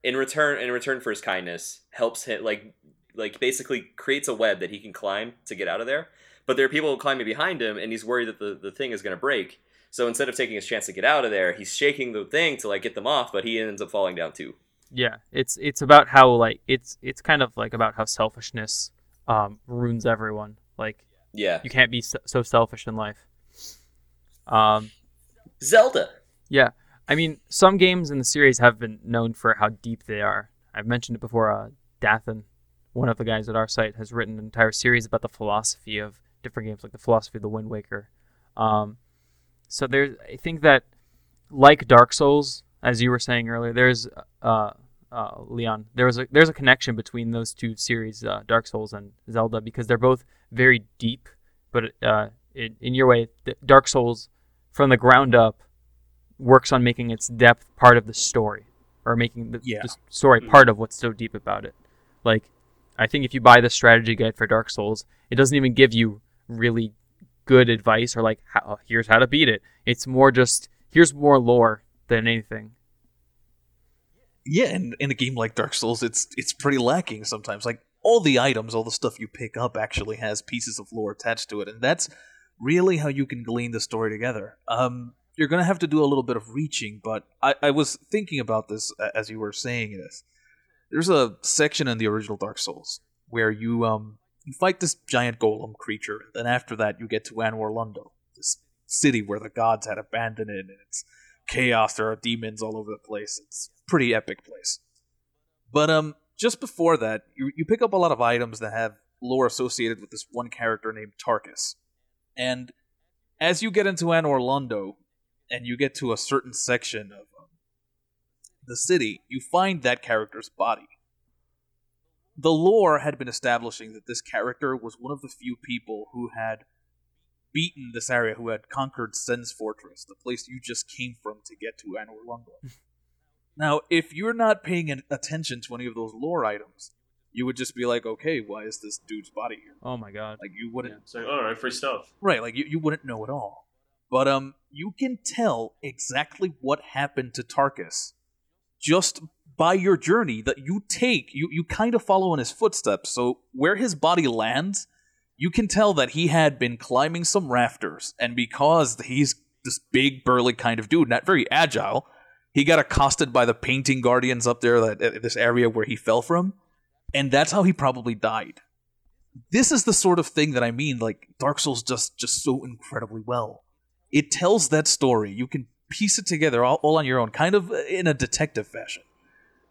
in return in return for his kindness helps him like like basically creates a web that he can climb to get out of there. But there are people climbing behind him and he's worried that the, the thing is gonna break. So instead of taking his chance to get out of there, he's shaking the thing to like get them off, but he ends up falling down too. Yeah, it's it's about how like it's it's kind of like about how selfishness um, ruins everyone. Like Yeah. you can't be so, selfish in life. Um, Zelda. yeah, I mean, some games in the series have been known for how deep they are. I've mentioned it before. Uh, Dathan, one of the guys at our site, has written an entire series about the philosophy of different games, like the philosophy of the Wind Waker. Um, so there's, I think that, like Dark Souls, as you were saying earlier, there's uh, uh, Leon. There's a there's a connection between those two series, uh, Dark Souls and Zelda, because they're both very deep. But uh, in, in your way, Dark Souls, from the ground up, works on making its depth part of the story, or making the, Yeah. the story Mhm. part of what's so deep about it. Like, I think if you buy the strategy guide for Dark Souls, it doesn't even give you really good advice or like, how, here's how to beat it. It's more just here's more lore than anything. Yeah, and in a game like Dark Souls, it's it's pretty lacking sometimes. Like all the items, all the stuff you pick up actually has pieces of lore attached to it, and that's really how you can glean the story together. Um, you're gonna have to do a little bit of reaching, but I, I was thinking about this as you were saying this. There's a section in the original Dark Souls where you um you fight this giant golem creature, and then after that you get to Anor Londo, this city where the gods had abandoned it, and it's chaos. There are demons all over the place. It's a pretty epic place. But um, just before that, you you pick up a lot of items that have lore associated with this one character named Tarkus, and as you get into Anor Londo and you get to a certain section of um, the city, you find that character's body. The lore had been establishing that this character was one of the few people who had beaten this area, who had conquered Sen's Fortress, the place you just came from to get to Anor Londo. [LAUGHS] now, if you're not paying an- attention to any of those lore items, you would just be like, okay, why is this dude's body here? Oh my god. Like, you wouldn't Yeah. So all right, free stuff. Right, like you, you wouldn't know at all. but um, you can tell exactly what happened to Tarkus just by your journey that you take. You you kind of follow in his footsteps. So where his body lands, you can tell that he had been climbing some rafters, and because he's this big burly kind of dude, not very agile, he got accosted by the painting guardians up there that uh, this area where he fell from, and that's how he probably died. This is the sort of thing that I mean. Like Dark Souls just just so incredibly well. It tells that story. You can piece it together all, all on your own, kind of in a detective fashion.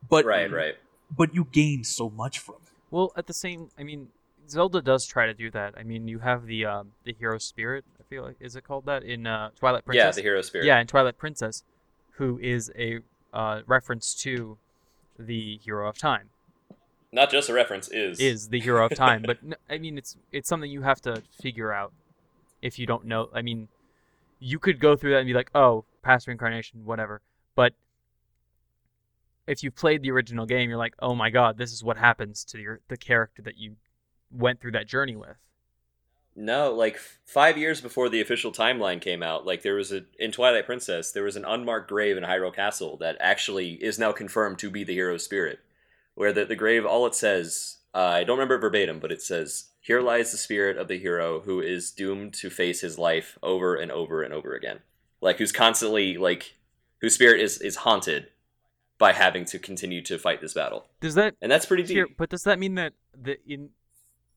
But right, right. But you gain so much from it. Well, at the same, I mean, Zelda does try to do that. I mean, you have the um, the hero spirit. I feel like is it called that in uh, Twilight Princess? Yeah, the hero spirit. Yeah, in Twilight Princess, who is a uh, reference to the hero of time. Not just a reference, is Is the hero of time, but [LAUGHS] I mean, it's it's something you have to figure out if you don't know. I mean, you could go through that and be like, oh, past reincarnation, whatever. But if you've played the original game, you're like, oh my god, this is what happens to your the character that you went through that journey with. No, like five years before the official timeline came out, like there was a in Twilight Princess, there was an unmarked grave in Hyrule Castle that actually is now confirmed to be the hero's spirit. Where the, the grave, all it says, uh, I don't remember verbatim, but it says, "Here lies the spirit of the hero who is doomed to face his life over and over and over again." Like who's constantly like, whose spirit is is haunted by having to continue to fight this battle, Does that and that's pretty deep. here, but does that mean that the in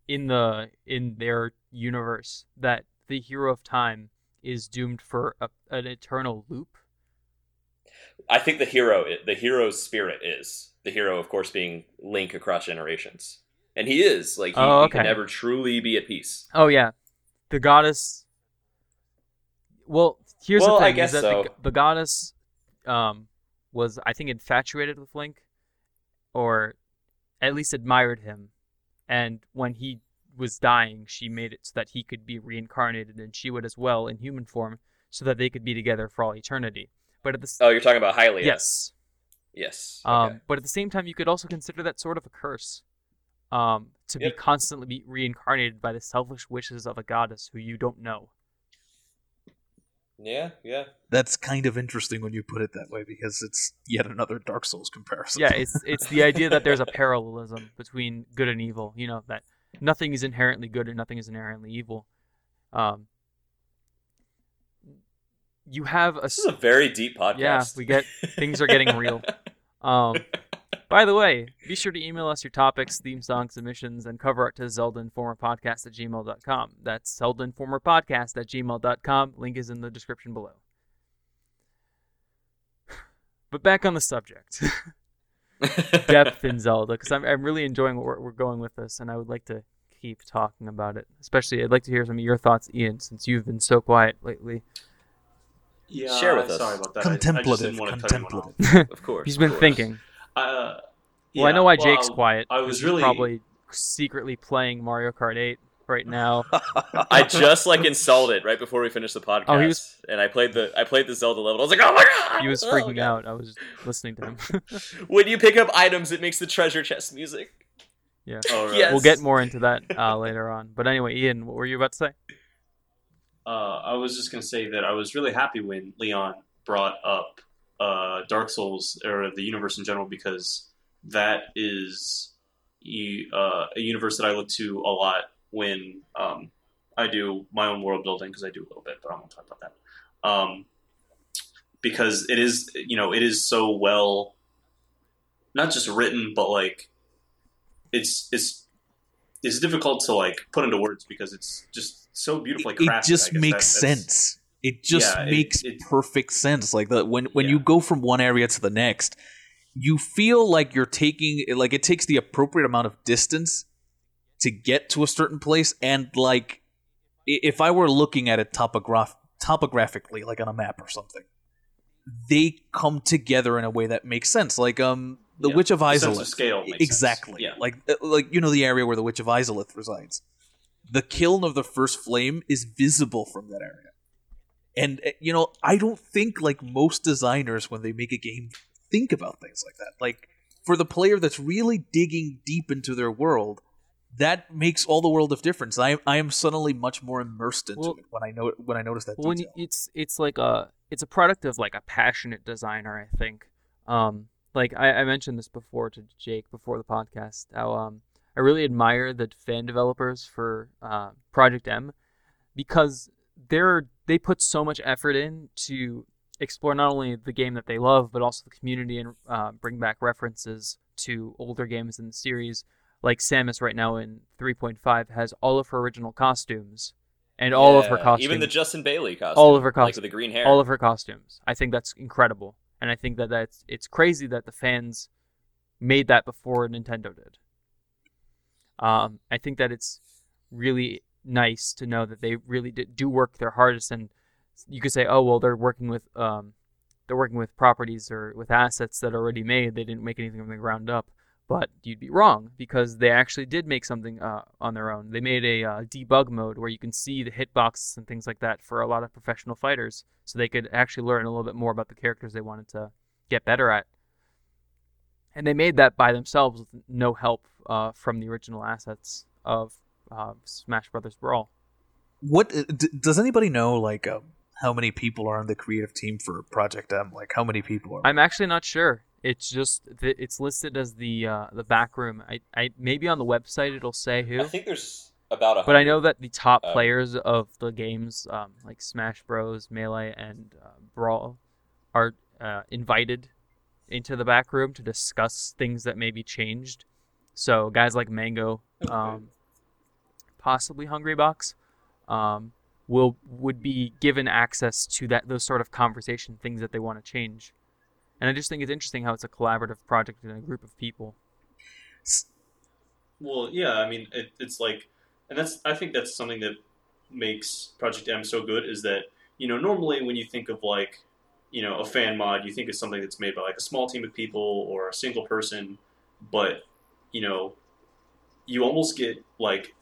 in the in their universe that the hero of time is doomed for a, an eternal loop? I think the hero, the hero's spirit is the hero, of course, being Link across generations, and he is like he, Oh, he can never truly be at peace. Oh yeah, the goddess. Well, here's Well, the I thing: guess is that so. the, the goddess um, was, I think, infatuated with Link, or at least admired him. And when he was dying, she made it so that he could be reincarnated, and she would as well in human form, so that they could be together for all eternity. But at the Oh, you're talking about Hylia. yes, Yes. um, okay. but at the same time, you could also consider that sort of a curse. Um, to be constantly be reincarnated by the selfish wishes of a goddess who you don't know. Yeah, yeah. That's kind of interesting when you put it that way because it's yet another Dark Souls comparison. Yeah, it's it's the idea that there's a parallelism between good and evil. You know that nothing is inherently good and nothing is inherently evil. Um, you have a This is a very deep podcast. yeah. We get things are getting real. [LAUGHS] Um, by the way, be sure to email us your topics, theme song submissions, and cover art to Zelda Informer Podcast at gmail.com. That's Zelda Informer Podcast at gmail.com. Link is in the description below. [SIGHS] But back on the subject. [LAUGHS] depth in Zelda because I'm, I'm really enjoying what we're, we're going with this, and I would like to keep talking about it. Especially, I'd like to hear some of your thoughts, Ian, since you've been so quiet lately. Yeah, Share with us. Sorry about that. I- I, just Contemplative, didn't want to cut anyone off. contemplative. [LAUGHS] of course. He's been course. thinking. Uh, Well, I know why well, Jake's quiet. I was really probably secretly playing Mario Kart 8 right now. [LAUGHS] I just like installed it right before we finished the podcast. Oh, he was- and I played the I played the Zelda level. I was like, oh my god! He was Oh, freaking God. out. I was listening to him. [LAUGHS] When you pick up items, it makes the treasure chest music. yeah. Oh, right. Yes. We'll get more into that uh, later on. But anyway, Ian, what were you about to say? Uh, I was just gonna say that I was really happy when Leon brought up uh, Dark Souls or the universe in general because that is uh, a universe that I look to a lot when um, I do my own world building because I do a little bit, but I won't talk about that. Um, because it is, you know, it is so well, not just written, but like it's it's it's difficult to like put into words because it's just so beautifully crafted. it just makes That- sense. It just Yeah, makes it- perfect sense. Like the when when Yeah. you go from one area to the next, you feel like you're taking like it takes the appropriate amount of distance to get to a certain place and like if I were looking at it topograph topographically like on a map or something, they come together in a way that makes sense. Like um the Yeah, Witch of of scale exactly. Yeah. Like uh, like you know the area where the Witch of Izalith resides. The kiln of the first flame is visible from that area. And uh, you know, I don't think like most designers when they make a game think about things like that. Like for the player that's really digging deep into their world, that makes all the world of difference. I I am suddenly much more immersed into Well- it when I know when I notice that when detail. it's it's like a it's a product of like a passionate designer, I think. Um, like I, I mentioned this before to Jake before the podcast. How um I really admire the fan developers for uh, Project M because they're they put so much effort in to explore not only the game that they love but also the community and uh, bring back references to older games in the series. Like Samus right now in 3.5 has all of her original costumes and all of her costumes Even the Justin Bailey costume. All of her costumes. with the green hair. all of her costumes. I think that's incredible, and I think that that's it's crazy that the fans made that before Nintendo did. Um, I think that it's really nice to know that they really did, do work their hardest, and you could say, oh well, they're working with um, they're working with properties or with assets that are already made. They didn't make anything from the ground up. But you'd be wrong because they actually did make something uh, on their own. They made a uh, debug mode where you can see the hitboxes and things like that for a lot of professional fighters, so they could actually learn a little bit more about the characters they wanted to get better at. And they made that by themselves with no help uh, from the original assets of uh, Smash Brothers Brawl. what uh, d- does anybody know? Like um, how many people are on the creative team for Project M? Like how many people are? I'm actually not sure. It's just th- it's listed as the uh, the back room. I, I maybe on the website it'll say who. I think there's about a But I know that the top Um, players of the games, um, like Smash Bros, Melee, and uh, Brawl, are uh, invited into the back room to discuss things that may be changed. So guys like Mango, um, possibly Hungrybox, um, will would be given access to that those sort of conversation things that they want to change. And I just think it's interesting how it's a collaborative project in a group of people. Well, yeah, I mean, it, it's like, and that's I think that's something that makes Project M so good is that you know normally when you think of like you know a fan mod, you think of something that's made by like a small team of people or a single person, but you know you almost get like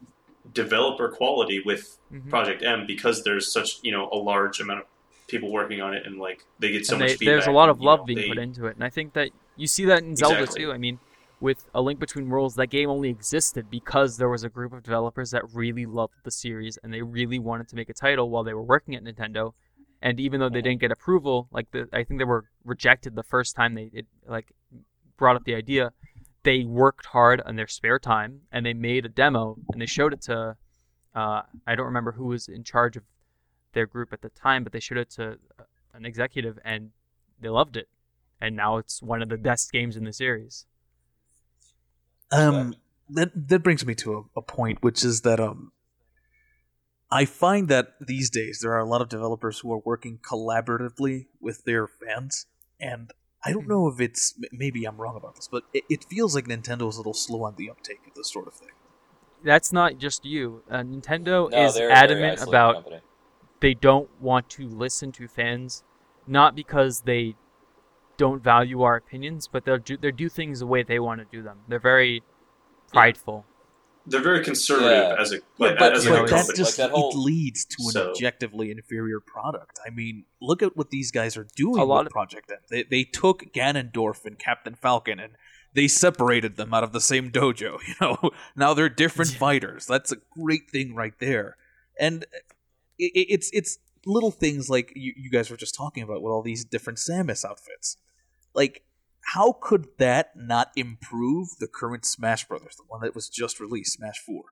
developer quality with Mhm. Project M because there's such you know a large amount of people working on it and like they get so and much they, feedback. there's a lot of and, you know, love being they- put into it, and I think that you see that in Zelda Exactly. too. I mean, with A Link Between Worlds, that game only existed because there was a group of developers that really loved the series and they really wanted to make a title while they were working at Nintendo. And even though they didn't get approval, like the, I think they were rejected the first time they it, like brought up the idea. They worked hard on their spare time and they made a demo and they showed it to. Uh, I don't remember who was in charge of their group at the time, but they showed it to uh, an executive and they loved it. And now it's one of the best games in the series. Um, that that brings me to a, a point, which is that um, I find that these days there are a lot of developers who are working collaboratively with their fans, and I don't know if it's maybe I'm wrong about this, but it, it feels like Nintendo is a little slow on the uptake of this sort of thing. That's not just you. Uh, Nintendo No, is they're a very adamant about company. they don't want to listen to fans, not because they don't value our opinions, but they'll do, they do things the way they want to do them. They're very prideful. They're very conservative Yeah. as a Yeah, like, but- as you a know, But it's- that company. just Like that whole- it leads to an So- objectively inferior product. I mean, look at what these guys are doing A lot with of- Project M. They, they took Ganondorf and Captain Falcon and they separated them out of the same dojo. [LAUGHS] You know, now they're different [LAUGHS] fighters. That's a great thing right there. And it, it- it's it's little things like you, you guys were just talking about with all these different Samus outfits. Like, how could that not improve the current Smash Brothers, the one that was just released, Smash Four?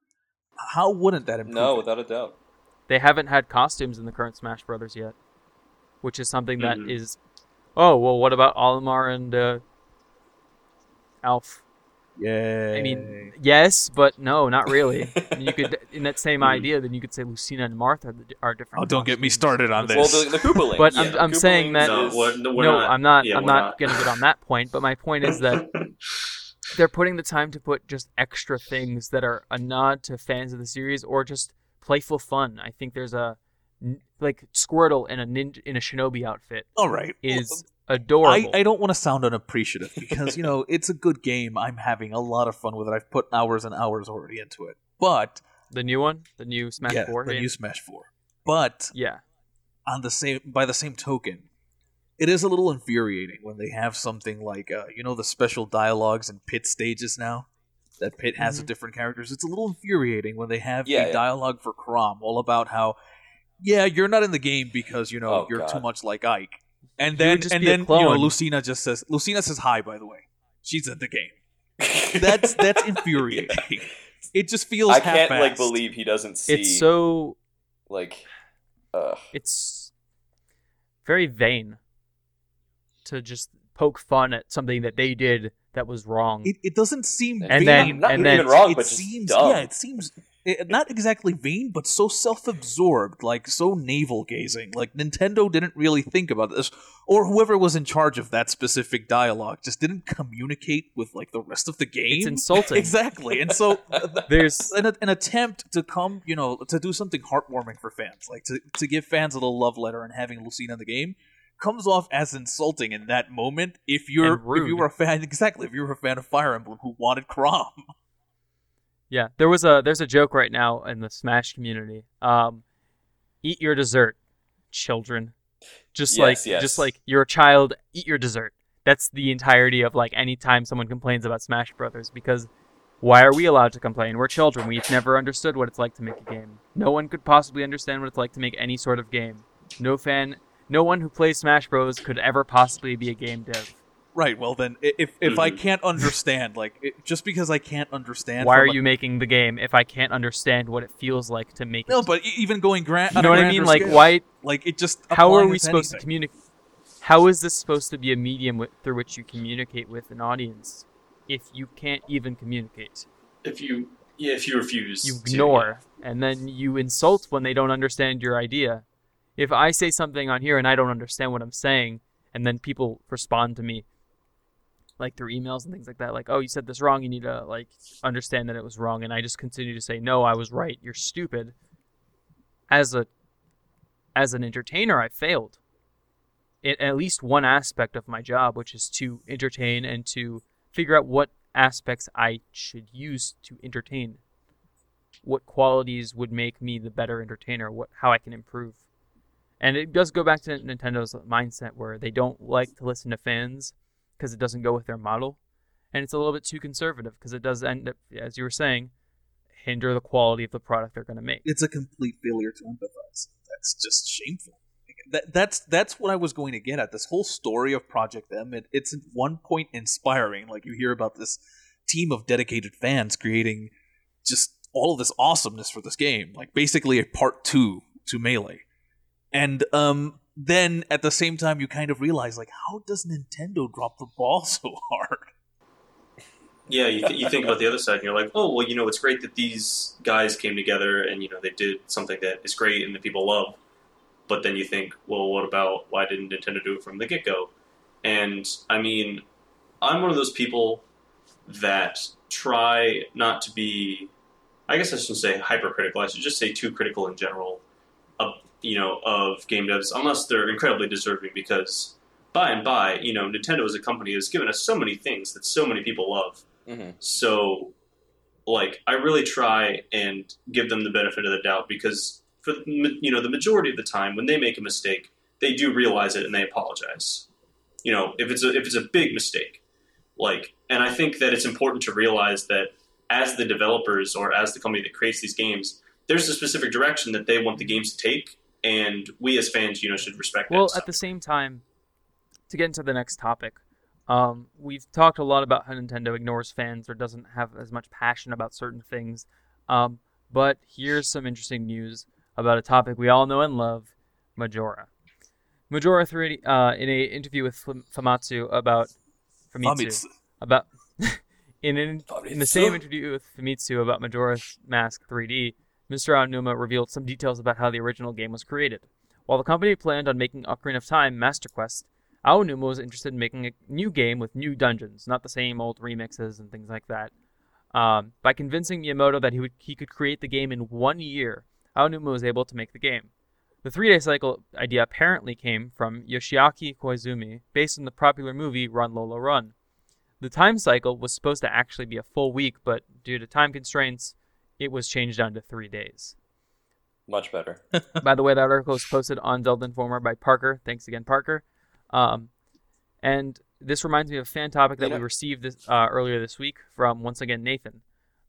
How wouldn't that improve? No, it? without a doubt. They haven't had costumes in the current Smash Brothers yet, which is something that Mhm. is. Oh well, what about Olimar and uh, Alph? Yeah. I mean, yes, but no, not really. [LAUGHS] I mean, you could, in that same idea, then you could say Lucina and Martha are, different. oh, don't get me started on Well, this. the, the Koopa [LAUGHS] But yeah, I'm, I'm Koopa saying that No, is- we're- we're no, not. I'm not. Yeah, I'm not, not. gonna get on that point. But my point is that [LAUGHS] they're putting the time to put just extra things that are a nod to fans of the series or just playful fun. I think there's a like Squirtle in a ninja in a shinobi outfit All right. is I, adorable. I don't want to sound unappreciative because you know it's a good game. I'm having a lot of fun with it. I've put hours and hours already into it. But the new one, the new Smash yeah, Four the game. new Smash Four. But yeah, on the same by the same token, it is a little infuriating when they have something like uh, you know the special dialogues and pit stages now. that Pit has Mhm. of different characters. It's a little infuriating when they have Yeah, a yeah. dialogue for Chrom all about how, yeah, you're not in the game because you know Oh, you're too much like Ike, and then just and then you know. Lucina just says Lucina says hi by the way, she's in the game. [LAUGHS] That's that's infuriating. [LAUGHS] It just feels I can't like half-assed. believe he doesn't see It's so like uh it's very vain to just poke fun at something that they did that was wrong. it, it doesn't seem And vain. then- not and even then- wrong, it but just seems dumb. yeah, it seems eh, not exactly vain, but so self-absorbed, like so navel-gazing. Like Nintendo didn't really think about this, or whoever was in charge of that specific dialogue just didn't communicate with like the rest of the game. It's insulting. [LAUGHS] exactly, and so [LAUGHS] There's an, an attempt to come, you know, to do something heartwarming for fans, like to, to give fans a little love letter and having Lucina in the game, comes off as insulting in that moment. If you're if you were a fan, [LAUGHS] exactly, if you were a fan of Fire Emblem who wanted Chrom, Yeah, there was a there's a joke right now in the Smash community. Um, eat your dessert, children. Just Yes, like yes. just like you're a child, eat your dessert. That's the entirety of like any time someone complains about Smash Brothers because why are we allowed to complain? We're children. We've never understood what it's like to make a game. No one could possibly understand what it's like to make any sort of game. No fan, no one who plays Smash Bros could ever possibly be a game dev. Right? Well, then i- if if I Mhm. can't understand, like it, just because I can't understand, Why from are a- you making the game if I can't understand what it feels like to make No, it? but even going grand, you know what I mean? Like why Like it just. how are we it to supposed to communicate how is this supposed to be a medium with, through which you communicate with an audience if you can't even communicate If you yeah, if you refuse, you to- ignore and then you insult when they don't understand your idea if i say something on here and i don't understand what i'm saying and then people respond to me like through emails and things like that like oh you said this wrong you need to like understand that it was wrong and i just continue to say no i was right you're stupid. As a as an entertainer i failed in at least one aspect of my job which is to entertain and to figure out what aspects i should use to entertain. What qualities would make me the better entertainer what how i can improve. And it does go back to nintendo's mindset where they don't like to listen to fans because it doesn't go with their model and it's a little bit too conservative because it does end up as you were saying hinder the quality of the product they're going to make it's a complete failure to empathize. That's just shameful. That, that's that's what I was going to get at. This whole story of Project M, it, it's at one point inspiring. Like you hear about this team of dedicated fans creating just all of this awesomeness for this game, like basically a part two to Melee. And um, then at the same time, you kind of realize, like, how does Nintendo drop the ball [LAUGHS] so hard? Yeah, you, th- you think about the other side, and you're like, oh, well, you know, it's great that these guys came together and you know they did something that is great and that people love. But then you think, well, what about why didn't Nintendo do it from the get go? And I mean, I'm one of those people that try not to be. I guess I shouldn't say hypercritical. I should just say too critical in general, you know, of game devs, unless they're incredibly deserving. Because by and by, you know, Nintendo as a company has given us so many things that so many people love. mhm. So, like, I really try and give them the benefit of the doubt because, for you know, the majority of the time when they make a mistake, they do realize it and they apologize. You know, if it's a if it's a big mistake, like, and I think that it's important to realize that as the developers or as the company that creates these games, there's a specific direction that they want the games to take, and we as fans, you know, should respect that. Well, at the same time, to get into the next topic, um, we've talked a lot about how Nintendo ignores fans or doesn't have as much passion about certain things. Um, but here's some interesting news about a topic we all know and love: Majora. Majora 3 uh, in a interview with Fam- Famitsu about Famitsu Famitsu. about [LAUGHS] in an, in the same interview with Famitsu about Majora's Mask 3D, Mr. Aonuma revealed some details about how the original game was created. While the company planned on making Ocarina of Time Master Quest, Aonuma was interested in making a new game with new dungeons, not the same old remixes and things like that. Um, by convincing Miyamoto that he would he could create the game in one year, Aonuma was able to make the game. The three-day cycle idea apparently came from Yoshiaki Koizumi, based on the popular movie Run Lola Run. The time cycle was supposed to actually be a full week, but due to time constraints, it was changed down to three days. Much better. [LAUGHS] By the way, that article was posted on Zelda Informer by Parker. Thanks again, Parker. Um, and this reminds me of a fan topic that You know- we received this, uh, earlier this week from once again Nathan.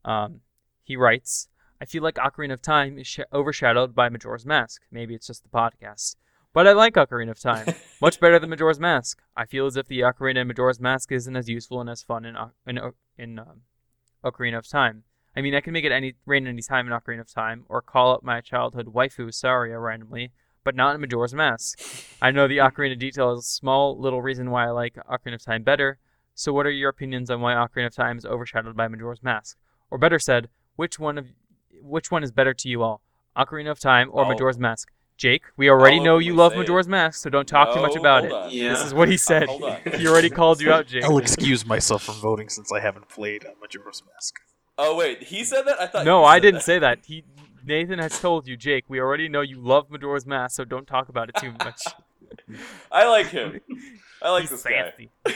Um, he writes, I feel like Ocarina of Time is sh- overshadowed by Majora's Mask. Maybe it's just the podcast. But I like Ocarina of Time. [LAUGHS] Much better than Majora's Mask. I feel as if the Ocarina and Majora's Mask isn't as useful and as fun in, O- in, O- in um, Ocarina of Time. I mean, I can make it any rain any time in Ocarina of Time, or call up my childhood waifu Saria randomly, but not in Majora's Mask. I know the Ocarina detail is a small little reason why I like Ocarina of Time better. So, what are your opinions on why Ocarina of Time is overshadowed by Majora's Mask? Or better said, which one of which one is better to you all, Ocarina of Time or Oh. Majora's Mask? Jake, we already I'll know you love say it. Majora's Mask, so don't talk too much about it. Yeah. This is what he said. Hold on. [LAUGHS] he already called you out, [LAUGHS] Jake. I'll excuse myself from voting since I haven't played uh, Majora's Mask. Oh wait, he said that. I thought. No, I didn't that. say that. He Nathan has told you, Jake. We already know you love Majora's Mask, so don't talk about it too much. [LAUGHS] I like him. I like He's this guy. [LAUGHS]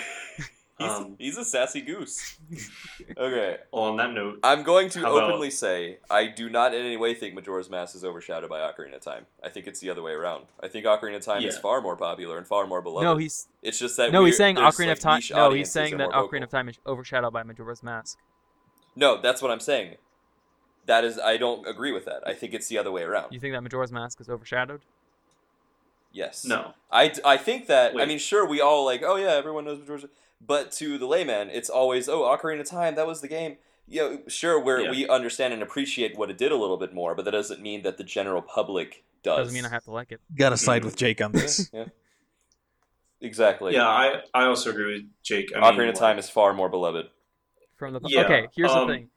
He's, Um, he's a sassy goose. [LAUGHS] Okay, Well, on that note, I'm going to How about- openly say I do not in any way think Majora's Mask is overshadowed by Ocarina of Time. I think it's the other way around. I think Ocarina of Time is far more popular and far more beloved. No, he's it's just that no, he's saying there's, Ocarina like, of Time. No, he's saying that Ocarina vocal. of Time is overshadowed by Majora's Mask. No, that's what I'm saying. That is, I don't agree with that. I think it's the other way around. You think that Majora's Mask is overshadowed? yes. no. I, I think that I mean sure we all like oh yeah everyone knows Majora's but to the layman it's always oh Ocarina of Time that was the game you know sure where Yeah. we understand and appreciate what it did a little bit more but that doesn't mean that the general public does Doesn't mean I have to like it. Gotta side with Jake on this. yeah exactly Yeah, I, I also agree with Jake. I Ocarina mean, of Time is far more beloved From the Yeah, okay, here's um, the thing.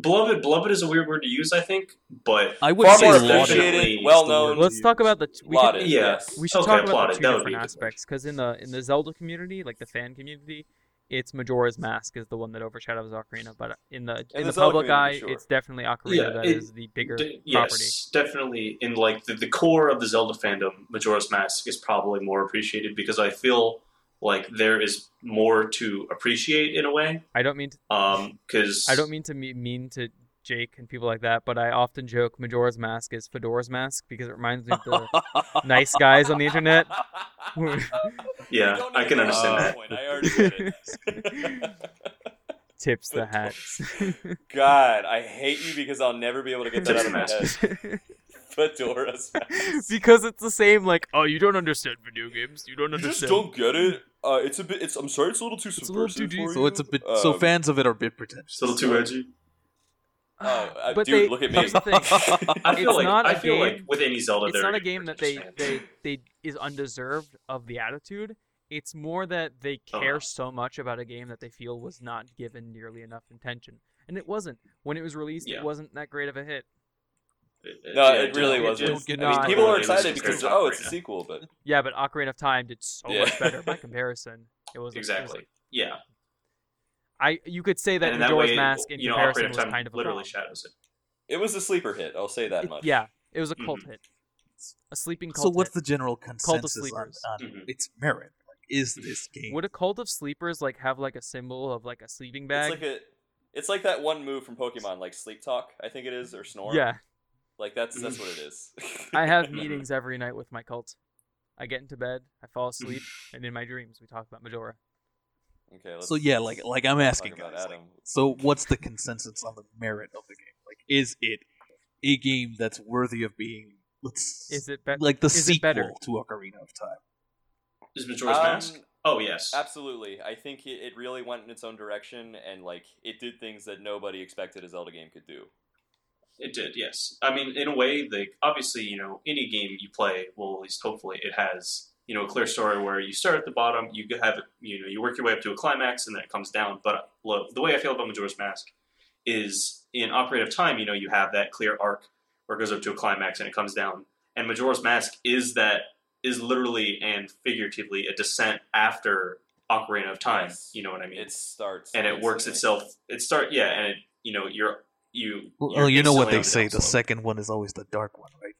beloved, beloved is a weird word to use, I think, but I would Far say more appreciated, well-known. Let's to talk about the we can, lauded yeah. yes we should Okay, talk about applauded. the two That be different aspects because in the in the Zelda community, like the fan community, it's Majora's Mask is the one that overshadows Ocarina, but in the in, In the, the public eye, sure. it's definitely Ocarina Yeah, that it- is the bigger D- property. yes, definitely. In like the, the core of the Zelda fandom, Majora's Mask is probably more appreciated because I feel like there is more to appreciate in a way. I don't mean to, Um, because I don't mean to me- mean to Jake and people like that, but I often joke Majora's Mask is Fedora's mask because it reminds me of the [LAUGHS] nice guys on the internet. [LAUGHS] Yeah, I can understand that. point, I already get it. [LAUGHS] Tips the hats. God, I hate you because I'll never be able to get that out of my head. Fedora's mask. because it's the same. Like, oh, you don't understand video games. You don't You just understand. don't get it. Uh, it's a bit. It's. I'm sorry. It's a little too a subversive little too deep. for So it's a bit. so Um, fans of it are a bit pretentious. A little too edgy. [SIGHS] Oh, uh, but dude, they, look at me. the thing. [LAUGHS] I feel It's like not I a feel game- like with any Zelda, it's they're not a game that they, they they is undeserved of the attitude. It's more that they Oh, care no. so much about a game that they feel was not given nearly enough attention, and it wasn't. When it was released, Yeah. it wasn't that great of a hit. It- No, yeah, it really wasn't. don't I mean, people wrong. were It excited because very oh, it's a sequel, but Yeah, but Ocarina of Time did so Yeah. much better by [LAUGHS] comparison. It was it was Exactly. like- Yeah, I you could say that and in that Majora's way, Mask in you know, comparison Ocarina of was Time kind of literally flop. shadows it. it was a sleeper hit. I'll say that It- much. yeah, it was a cult Mhm. hit, a sleeping cult. So what's hit. the general of consensus on, sleepers. on Mhm. its merit? Like, is this [LAUGHS] game? Would a cult of sleepers like have like a symbol of like a sleeping bag? It's bag? like a. It's like that one move from Pokemon, like Sleep Talk, I think it is, or Snore. yeah, Like that's that's what it is. I have [LAUGHS] meetings every night with my cult. I get into bed, I fall asleep, [LAUGHS] and in my dreams we talk about Majora. Okay. Let's, so yeah, like like I'm asking talk about guys. like, so what's the consensus on the merit of the game? Like, is it a game that's worthy of being? Let's Is it better? like the is it sequel better? to Ocarina of Time? Is Majora's Um, Mask? Oh yes. Absolutely. I think it, it really went in its own direction, and like it did things that nobody expected a Zelda game could do. It did, yes. I mean, in a way, like obviously, you know, any game you play, well, at least hopefully, it has you know a clear story where you start at the bottom, you have you know you work your way up to a climax, and then it comes down. But look, the way I feel about Majora's Mask is in of Time, you know, you have that clear arc where it goes up to a climax and it comes down, and Majora's Mask is that is literally and figuratively a descent after Ocarina of Time. Yes. You know what I mean? It starts and it works itself. It start yeah, and it you know you're you. Well, you're know what they say: the second one is always the dark one, right?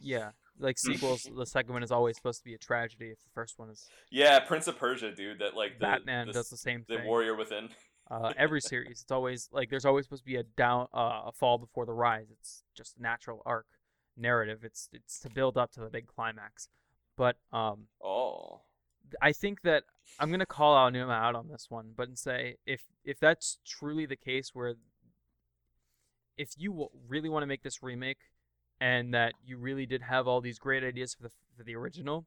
Yeah, like Hmm. sequels. the second one is always supposed to be a tragedy. If the first one is Yeah, Prince of Persia, dude. That like the, Batman the, does the same the thing. Warrior Within. [LAUGHS] uh, every series, it's always like there's always supposed to be a down, uh, a fall before the rise. It's just a natural arc narrative. It's it's to build up to the big climax. But um, Oh, I think that I'm gonna call Aonuma out on this one, but and say if if that's truly the case, where if you really want to make this remake, and that you really did have all these great ideas for the for the original,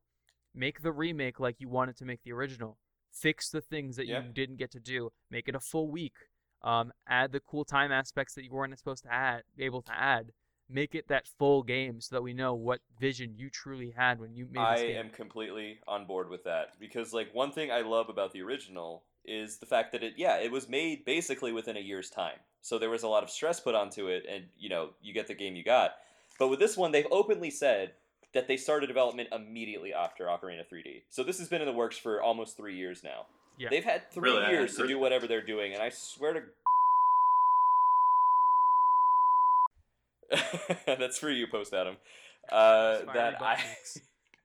make the remake like you wanted to make the original. Fix the things that Yeah. you didn't get to do. Make it a full week. Um, add the cool time aspects that you weren't supposed to add, able to add. Make it that full game so that we know what vision you truly had when you made it. I this game. am completely on board with that because like one thing I love about the original is the fact that it yeah it was made basically within a year's time so there was a lot of stress put onto it and you know you get the game you got but with this one they've openly said that they started development immediately after Ocarina 3D so this has been in the works for almost three years now Yeah. they've had three Really? Years to do whatever they're doing and I swear to [LAUGHS] that's for you post Adam uh, that I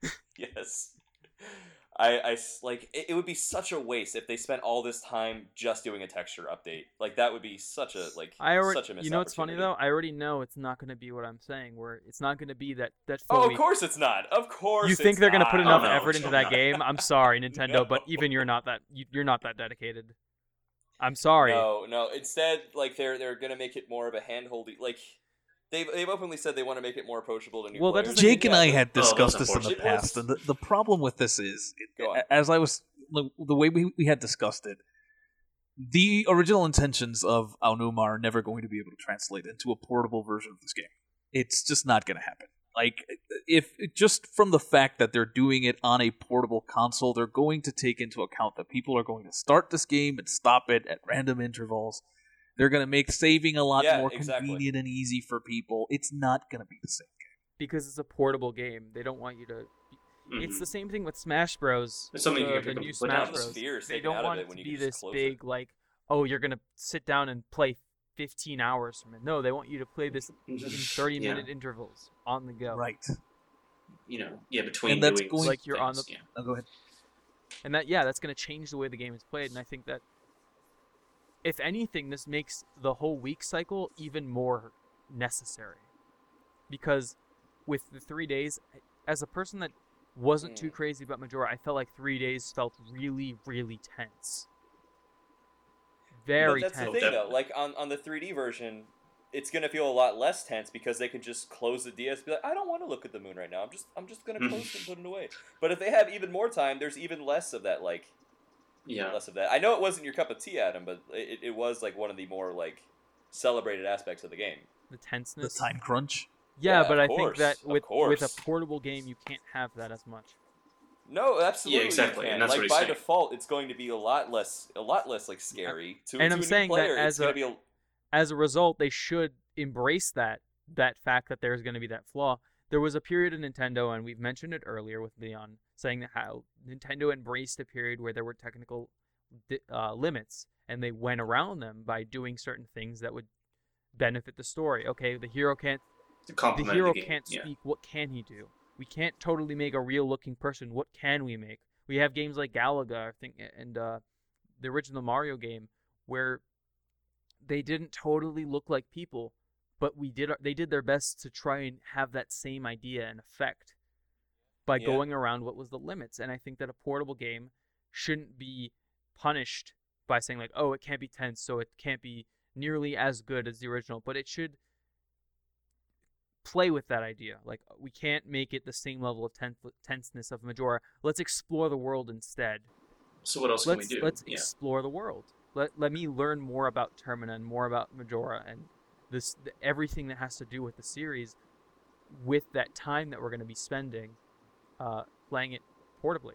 [LAUGHS] yes. I, I like it, it would be such a waste if they spent all this time just doing a texture update. Like that would be such a like I already, such a you know what's funny though? I already know it's not going to be what I'm saying. Where it's not going to be that that Oh, of course it's not. Of course. You think they're going to put enough Oh, no, effort into not. that [LAUGHS] game? I'm sorry, Nintendo, but even you're not that you, you're not that dedicated. I'm sorry. No, no. Instead, like they're they're gonna make it more of a handholdy. Like they've they've openly said they want to make it more approachable to new Well, players. doesn't- Jake and I but- had Oh, discussed this in the past, and the, the problem with this is, Go as I was the, the way we, we had discussed it, the original intentions of Aonuma are never going to be able to translate into a portable version of this game. It's just not going to happen. Like, if just from the fact that they're doing it on a portable console, they're going to take into account that people are going to start this game and stop it at random intervals. They're going to make saving a lot Yeah, more exactly. convenient and easy for people. It's not going to be the same. Game because it's a portable game. They don't want you to. It's Mhm. the same thing with Smash Bros. It's something you the, can the new put Smash down. Bros. The sphere They don't want it it when to be this close big, like, oh, you're gonna sit down and play 15 hours from it. No, they want you to play this [LAUGHS] in 30 Yeah. minute intervals on the go. Right. You know, yeah, between And that's doing going- Like you're on the- yeah. Oh, go ahead. And that, yeah, that's gonna change the way the game is played. And I think that, if anything, this makes the whole week cycle even more necessary. Because with the three days, as a person that wasn't too Mm. crazy about Majora, I felt like three days felt really, really tense. Very but that's tense. the thing, though. Like on, on the 3D version, it's gonna feel a lot less tense because they can just close the DS. And be like, I don't want to look at the moon right now. I'm just I'm just gonna [LAUGHS] Mhm. close it and put it away. But if they have even more time, there's even less of that. Like Yeah. less of that. I know it wasn't your cup of tea, Adam, but it, it was like one of the more like celebrated aspects of the game. the tenseness, The time crunch. Yeah, Yeah, but of I think that with with a portable game, you can't have that as much. No, absolutely. you exactly, and that's like what by saying. default, it's going to be a lot less, a lot less like scary. To, And to I'm a new saying that as a- be a, As a result, they should embrace that that fact that there's going to be that flaw. There was a period in Nintendo, and we've mentioned it earlier with Leon, saying that how Nintendo embraced a period where there were technical uh, limits, and they went around them by doing certain things that would benefit the story. Okay, the hero can't the hero game. can't yeah. speak. What can he do? We can't totally make a real looking person. What can we make? We have games like Galaga, I think, and uh, the original Mario game, where they didn't totally look like people, but we did. They did their best to try and have that same idea and effect by Yeah. going around what was the limits. And I think that a portable game shouldn't be punished by saying like, oh, it can't be tense, so it can't be nearly as good as the original, but it should play with that idea. Like we can't make it the same level of ten- tenseness of Majora. Let's explore the world instead. So what else can Let's we do? let's yeah. explore the world. Let let me learn more about Termina and more about Majora and this the, everything that has to do with the series with that time that we're going to be spending uh, playing it portably.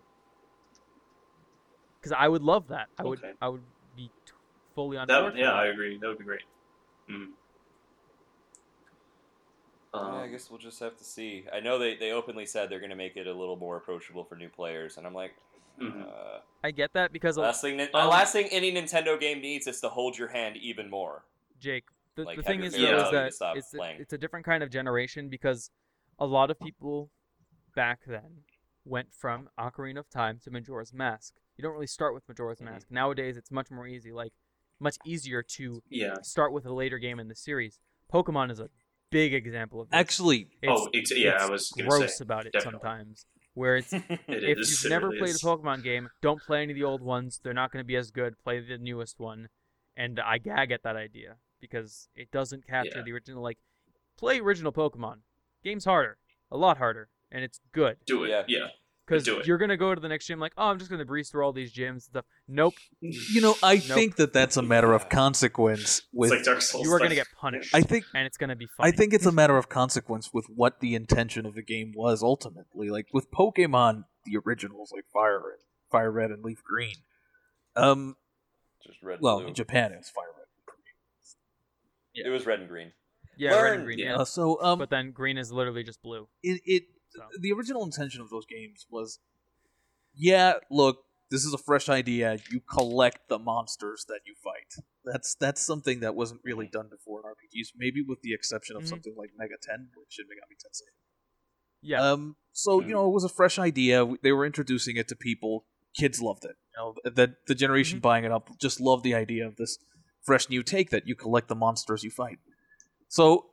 Because I would love that. I would I would be t- fully on That board. would, yeah. I agree. That would be great. Mm. yeah, I Um, guess we'll just have to see. I know they, they openly said they're going to make it a little more approachable for new players, and I'm like, mhm. uh, I get that because a- last thing, the Um, last thing any Nintendo game needs is to hold your hand even more. Jake. The, Like, the thing is, though, is that stop it's a, it's a different kind of generation because a lot of people back then went from Ocarina of Time to Majora's Mask. You don't really start with Majora's Mhm. Mask. Nowadays, it's much more easy, like much easier to yeah. start with a later game in the series. Pokemon is a big example of this. Actually, It's, oh, it's, yeah. it's I was gross say. about it definitely. sometimes. where it's [LAUGHS] It if is, you've never played is. a Pokemon game, don't play any of the old ones. They're not going to be as good. Play the newest one. And I gag at that idea because it doesn't capture Yeah. the original. Like, play original Pokemon. Game's harder, a lot harder, and it's good Do it. Yeah. Yeah. because you're gonna go to the next gym like, oh, I'm just gonna breeze through all these gyms and stuff. Nope, You know, I think that that's a matter of consequence. With it's like Dark Souls. you are gonna get punished, I think and it's gonna be fun. I think it's a matter of consequence with what the intention of the game was ultimately. Like with Pokemon, the originals like Fire Red, Fire Red and Leaf Green. Um, Just red. well, blue. in Japan it's Fire Red. it was red and green. yeah, red and green, Yeah. yeah. So um, but then green is literally just blue. it, it So. the original intention of those games was, yeah, look, this is a fresh idea. You collect the monsters that you fight. That's that's something that wasn't really done before in RPGs, maybe with the exception of Mhm. something like Mega Ten, which Shin Megami Tensei. Yeah, Um, so you know, it was a fresh idea. They were introducing it to people. Kids loved it. You know, the the generation Mhm. buying it up just loved the idea of this fresh new take that you collect the monsters you fight. So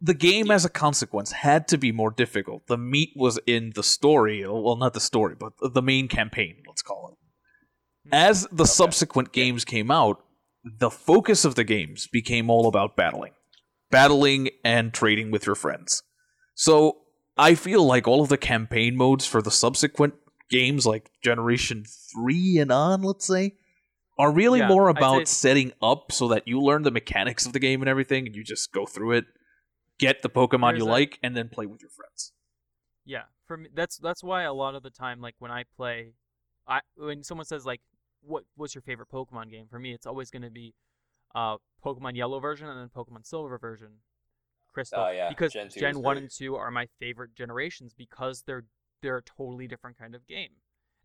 the game, as a consequence, had to be more difficult. The meat was in the story. Well, not the story, but the main campaign. Let's call it. As the subsequent games came out, the focus of the games became all about battling, battling and trading with your friends. So I feel like all of the campaign modes for the subsequent games, like Generation 3 and on, let's say, are really Yeah, more about say- setting up so that you learn the mechanics of the game and everything, and you just go through it, get the Pokemon There's you a- like, and then play with your friends. Yeah, for me, that's that's why a lot of the time, like when I play, I when someone says like, "What what's your favorite Pokemon game?" For me, it's always going to be, uh, Pokemon Yellow version and then Pokemon Silver version, Crystal. Oh, yeah, because Gen Gen one great. and two are my favorite generations because they're they're a totally different kind of game,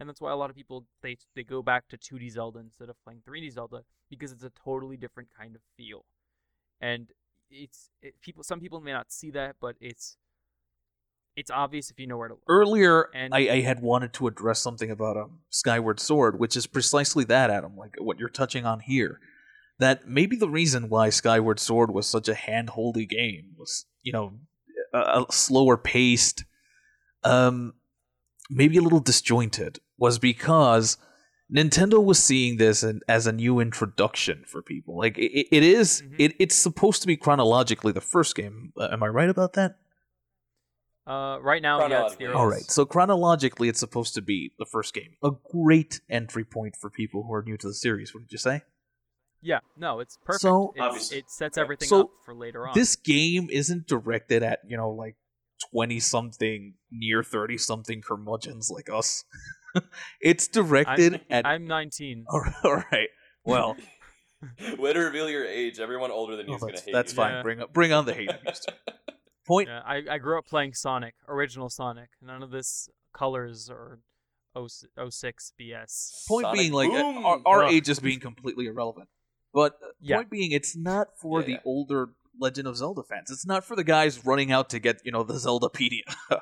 and that's why a lot of people they they go back to 2D Zelda instead of playing 3D Zelda because it's a totally different kind of feel, and it's it, people. Some people may not see that, but it's it's obvious if you know where to look. Earlier, And- I, I had wanted to address something about um, Skyward Sword, which is precisely that, Adam, like what you're touching on here. That maybe the reason why Skyward Sword was such a hand-holdy game was, you know, a, a slower paced, um, maybe a little disjointed, was because Nintendo was seeing this an- as a new introduction for people. Like it, it is- Mhm. it, it's supposed to be chronologically the first game. Uh, am I right about that? Uh, right now, yeah, it's the Chronologically, earliest. All right. So chronologically, it's supposed to be the first game. A great entry point for people who are new to the series. What did you say? Yeah, no, it's perfect. So- It's- it sets everything So, up for later on. This game isn't directed at you know like twenty something, near thirty something curmudgeons like us. [LAUGHS] [LAUGHS] it's directed at. I'm 19. [LAUGHS] all right. Well, [LAUGHS] Way to reveal your age. Everyone older than you well, is going to that's, hate that's you. fine. Yeah. Bring up, bring on the hate. I'm used to. Point. Yeah, I, I grew up playing Sonic, original Sonic. None of this colors or 06 BS. Point Sonic being, like Boom! our, our age is being completely irrelevant. But uh, Yeah. point being, it's not for Yeah, the yeah. older Legend of Zelda fans. It's not for the guys running out to get you know the Zeldapedia. it,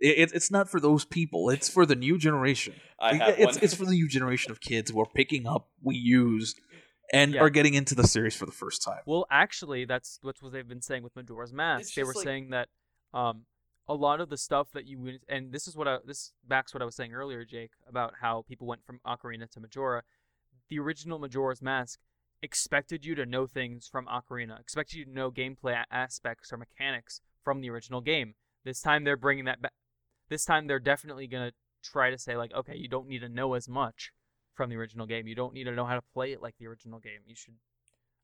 it, it's not for those people. It's for the new generation. I have it's, one. it's for the new generation of kids who are picking up Wii U's and Yeah. are getting into the series for the first time. Well, actually, that's what they've been saying with Majora's Mask. It's They were like- saying that um, a lot of the stuff that you would, and this is what I, this backs what I was saying earlier, Jake, about how people went from Ocarina to Majora. The original Majora's Mask expected you to know things from Ocarina, expected you to know gameplay aspects or mechanics from the original game. This time they're bringing that back. This time they're definitely gonna try to say like, okay, you don't need to know as much from the original game. You don't need to know how to play it like the original game. You should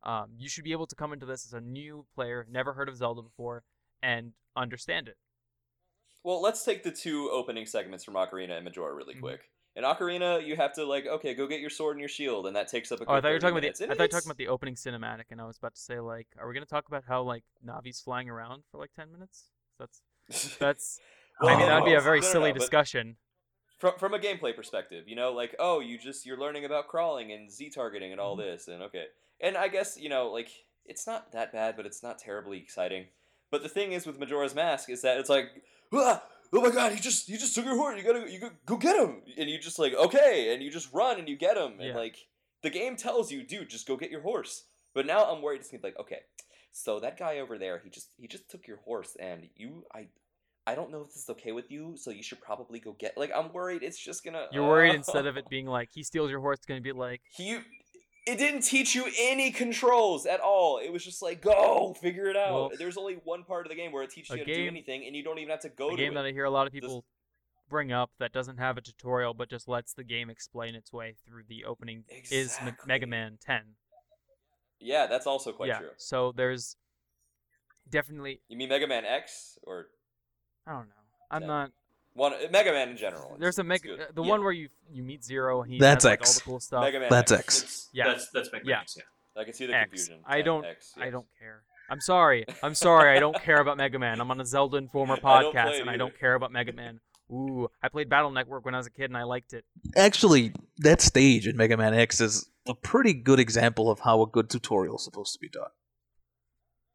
um, you should be able to come into this as a new player, never heard of Zelda before, and understand it. Well, let's take the two opening segments from Ocarina and Majora really Mhm. quick. In Ocarina, you have to like, okay, go get your sword and your shield, and that takes up a. Oh, I thought you were talking minutes. about the. I thought you were talking about the opening cinematic, and I was about to say like, are we gonna talk about how like Navi's flying around for like ten minutes? That's [LAUGHS] that's. I mean, that'd be a very No, no, silly no, discussion. from from a gameplay perspective, you know, like oh, you just you're learning about crawling and Z targeting and all Mm-hmm. this, and okay, and I guess you know, like it's not that bad, but it's not terribly exciting. But the thing is with Majora's Mask is that it's like, ah, oh my god, he just he just took your horse, you gotta you go, go get him, and you just like okay, and you just run and you get him, and Yeah. like the game tells you, dude, just go get your horse. But now I'm worried it's gonna be like okay, so that guy over there, he just he just took your horse, and you I. I don't know if this is okay with you, so you should probably go get. Like, I'm worried it's just gonna. You're worried uh, instead of it [LAUGHS] being like he steals your horse, it's gonna be like he. It didn't teach you any controls at all. It was just like go figure it out. Well, There's only one part of the game where it teaches you how to do anything, and you don't even have to go to a to game it. that I hear a lot of people bring up that doesn't have a tutorial but just lets the game explain its way through the opening is Me- Mega Man 10. Yeah, that's also quite yeah. true. So there's definitely You mean Mega Man X or I don't know. I'm Yeah. not. one Mega Man in general? There's a It's Mega, good. uh, the Yeah. one where you you meet Zero and he That's has like, X. all the cool stuff. Mega Man. That's X. X. Yeah. That's that's Mega Yeah. Man X, yeah. I can see the X. confusion. I Yeah, don't. X, I yes. don't care. I'm sorry. I'm sorry. I don't care about Mega Man. I'm on a Zelda Informer [LAUGHS] I don't play podcast, it and I don't care about Mega Man. Ooh, I played Battle Network when I was a kid, and I liked it. Actually, that stage in Mega Man X is a pretty good example of how a good tutorial is supposed to be done.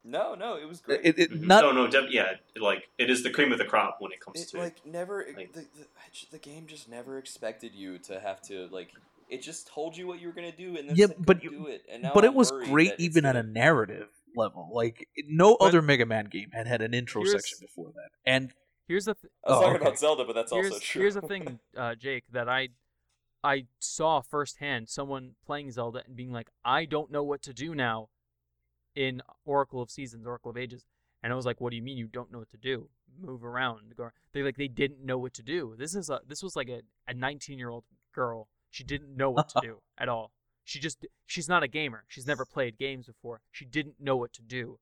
No, no, it was great. It, it, Mhm. not no, no, def- yeah, like it is the cream of the crop when it comes to it to like never like- the, the, the game just never expected you to have to like it just told you what you were gonna do and then Yeah, but you- do it and now but it I'm was great even at a narrative level. Like no But- other Mega Man game had had an intro section before that. And Here's the th- I was Oh, talking okay. about Zelda but that's here's, also true here's the thing, [LAUGHS] uh, Jake, that I I saw firsthand someone playing Zelda and being like, I don't know what to do now in Oracle of Seasons, Oracle of Ages. And I was like, What do you mean you don't know what to do? Move around. Go- They like they didn't know what to do. This is a this was like a, a 19 year old girl. She didn't know what to do [LAUGHS] at all. She just she's not a gamer. She's never played games before. She didn't know what to do.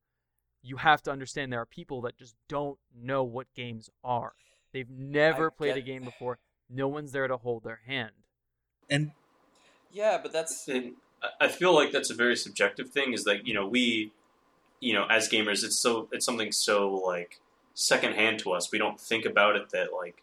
You have to understand there are people that just don't know what games are. They've never I played a game before. No one's there to hold their hand. and yeah but that's And I- I feel like that's a very subjective thing. Is that you know we, you know, as gamers, it's so it's something so like secondhand to us. We don't think about it that like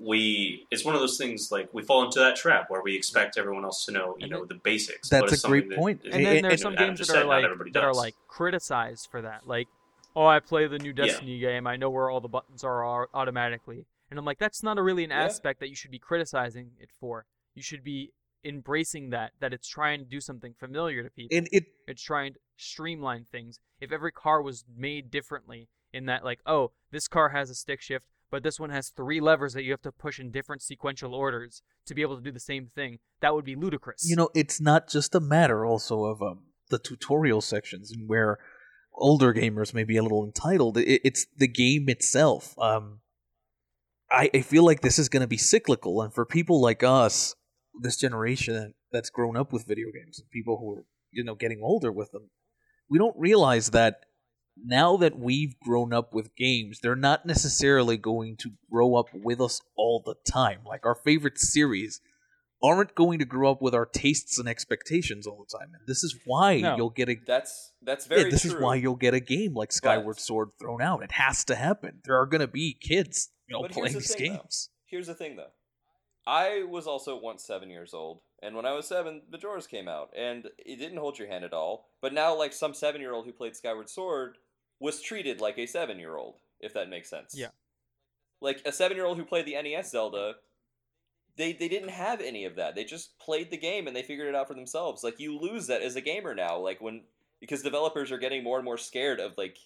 we. It's one of those things like we fall into that trap where we expect everyone else to know you And know it- the basics. That's but it's a great something that point. is- And then there's some Adam games that are like that are like criticized for that. Like, oh, I play the new Yeah. Destiny game. I know where all the buttons are automatically. And I'm like, that's not a really an Yeah. aspect that you should be criticizing it for. You should be embracing that that it's trying to do something familiar to people. and it it's trying to streamline things. If every car was made differently in that like, oh, this car has a stick shift, but this one has three levers that you have to push in different sequential orders to be able to do the same thing, that would be ludicrous. you know it's not just a matter also of um, the tutorial sections and where older gamers may be a little entitled it, it's the game itself um, I, I feel like this is going to be cyclical and for people like us this generation that's grown up with video games and people who are you know getting older with them we don't realize that now that we've grown up with games they're not necessarily going to grow up with us all the time like our favorite series aren't going to grow up with our tastes and expectations all the time. And this is why No. you'll get a that's that's yeah, very this true is why you'll get a game like Skyward Sword thrown out. It has to happen. There are going to be kids, you know, playing the these thing, though. games. Here's the thing, though. I was also once seven years old, and when I was seven, Majora's came out, and it didn't hold your hand at all. But now, like some seven-year-old who played Skyward Sword was treated like a seven-year-old, if that makes sense. Yeah. Like a seven-year-old who played the NES Zelda, they they didn't have any of that. They just played the game and they figured it out for themselves. Like you lose that as a gamer now, like when because developers are getting more and more scared of like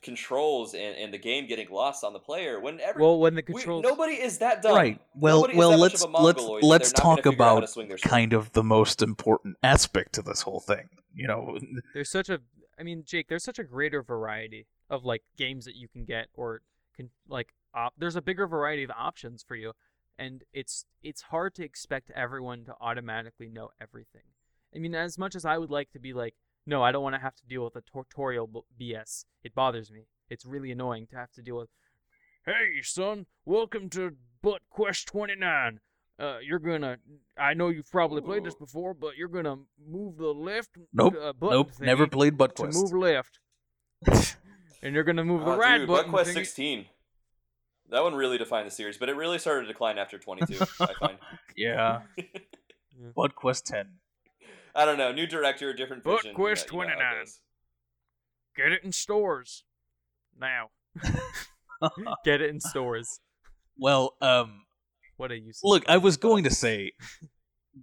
controls and, and the game getting lost on the player. Whenever well, when the we- controls nobody is that dumb. Right. Well, Nobody well, let's let's let's they're not gonna talk figure out how to about swing their sword. kind of the most important aspect to this whole thing. You know, there's such a I mean, Jake, there's such a greater variety of like games that you can get or can like op- there's a bigger variety of options for you and it's it's hard to expect everyone to automatically know everything. I mean, as much as I would like to be like, no, I don't want to have to deal with a tutorial b- BS. It bothers me. It's really annoying to have to deal with Hey, son, welcome to Butt Quest 29. Uh, you're gonna. I know you've probably played this before, but you're gonna move the left Nope, uh, button nope, never played Butt to Quest. move left, [LAUGHS] and you're gonna move the right dude, button. ButtQuest thingy- 16. That one really defined the series, but it really started to decline after 22. I find. [LAUGHS] Yeah, [LAUGHS] Bud Quest Ten. [LAUGHS] I don't know. New director, different ButtQuest vision. you know- you know 29. Get it in stores now. [LAUGHS] Get it in stores. Well, um, What a useless. look, I was going to say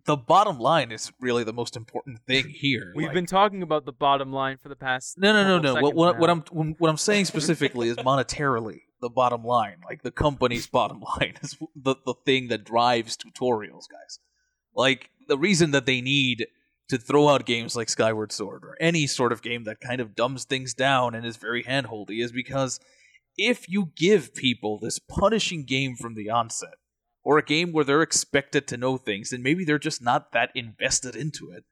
the bottom line is really the most important thing here. We've Like- been talking about the bottom line for the past. No, no, no, no. What, what, what. I'm what I'm saying specifically is monetarily. the bottom line, like the company's [LAUGHS] bottom line is the the thing that drives tutorials, guys. Like the reason that they need to throw out games like Skyward Sword or any sort of game that kind of dumbs things down and is very handholdy is because if you give people this punishing game from the onset, or a game where they're expected to know things and maybe they're just not that invested into it,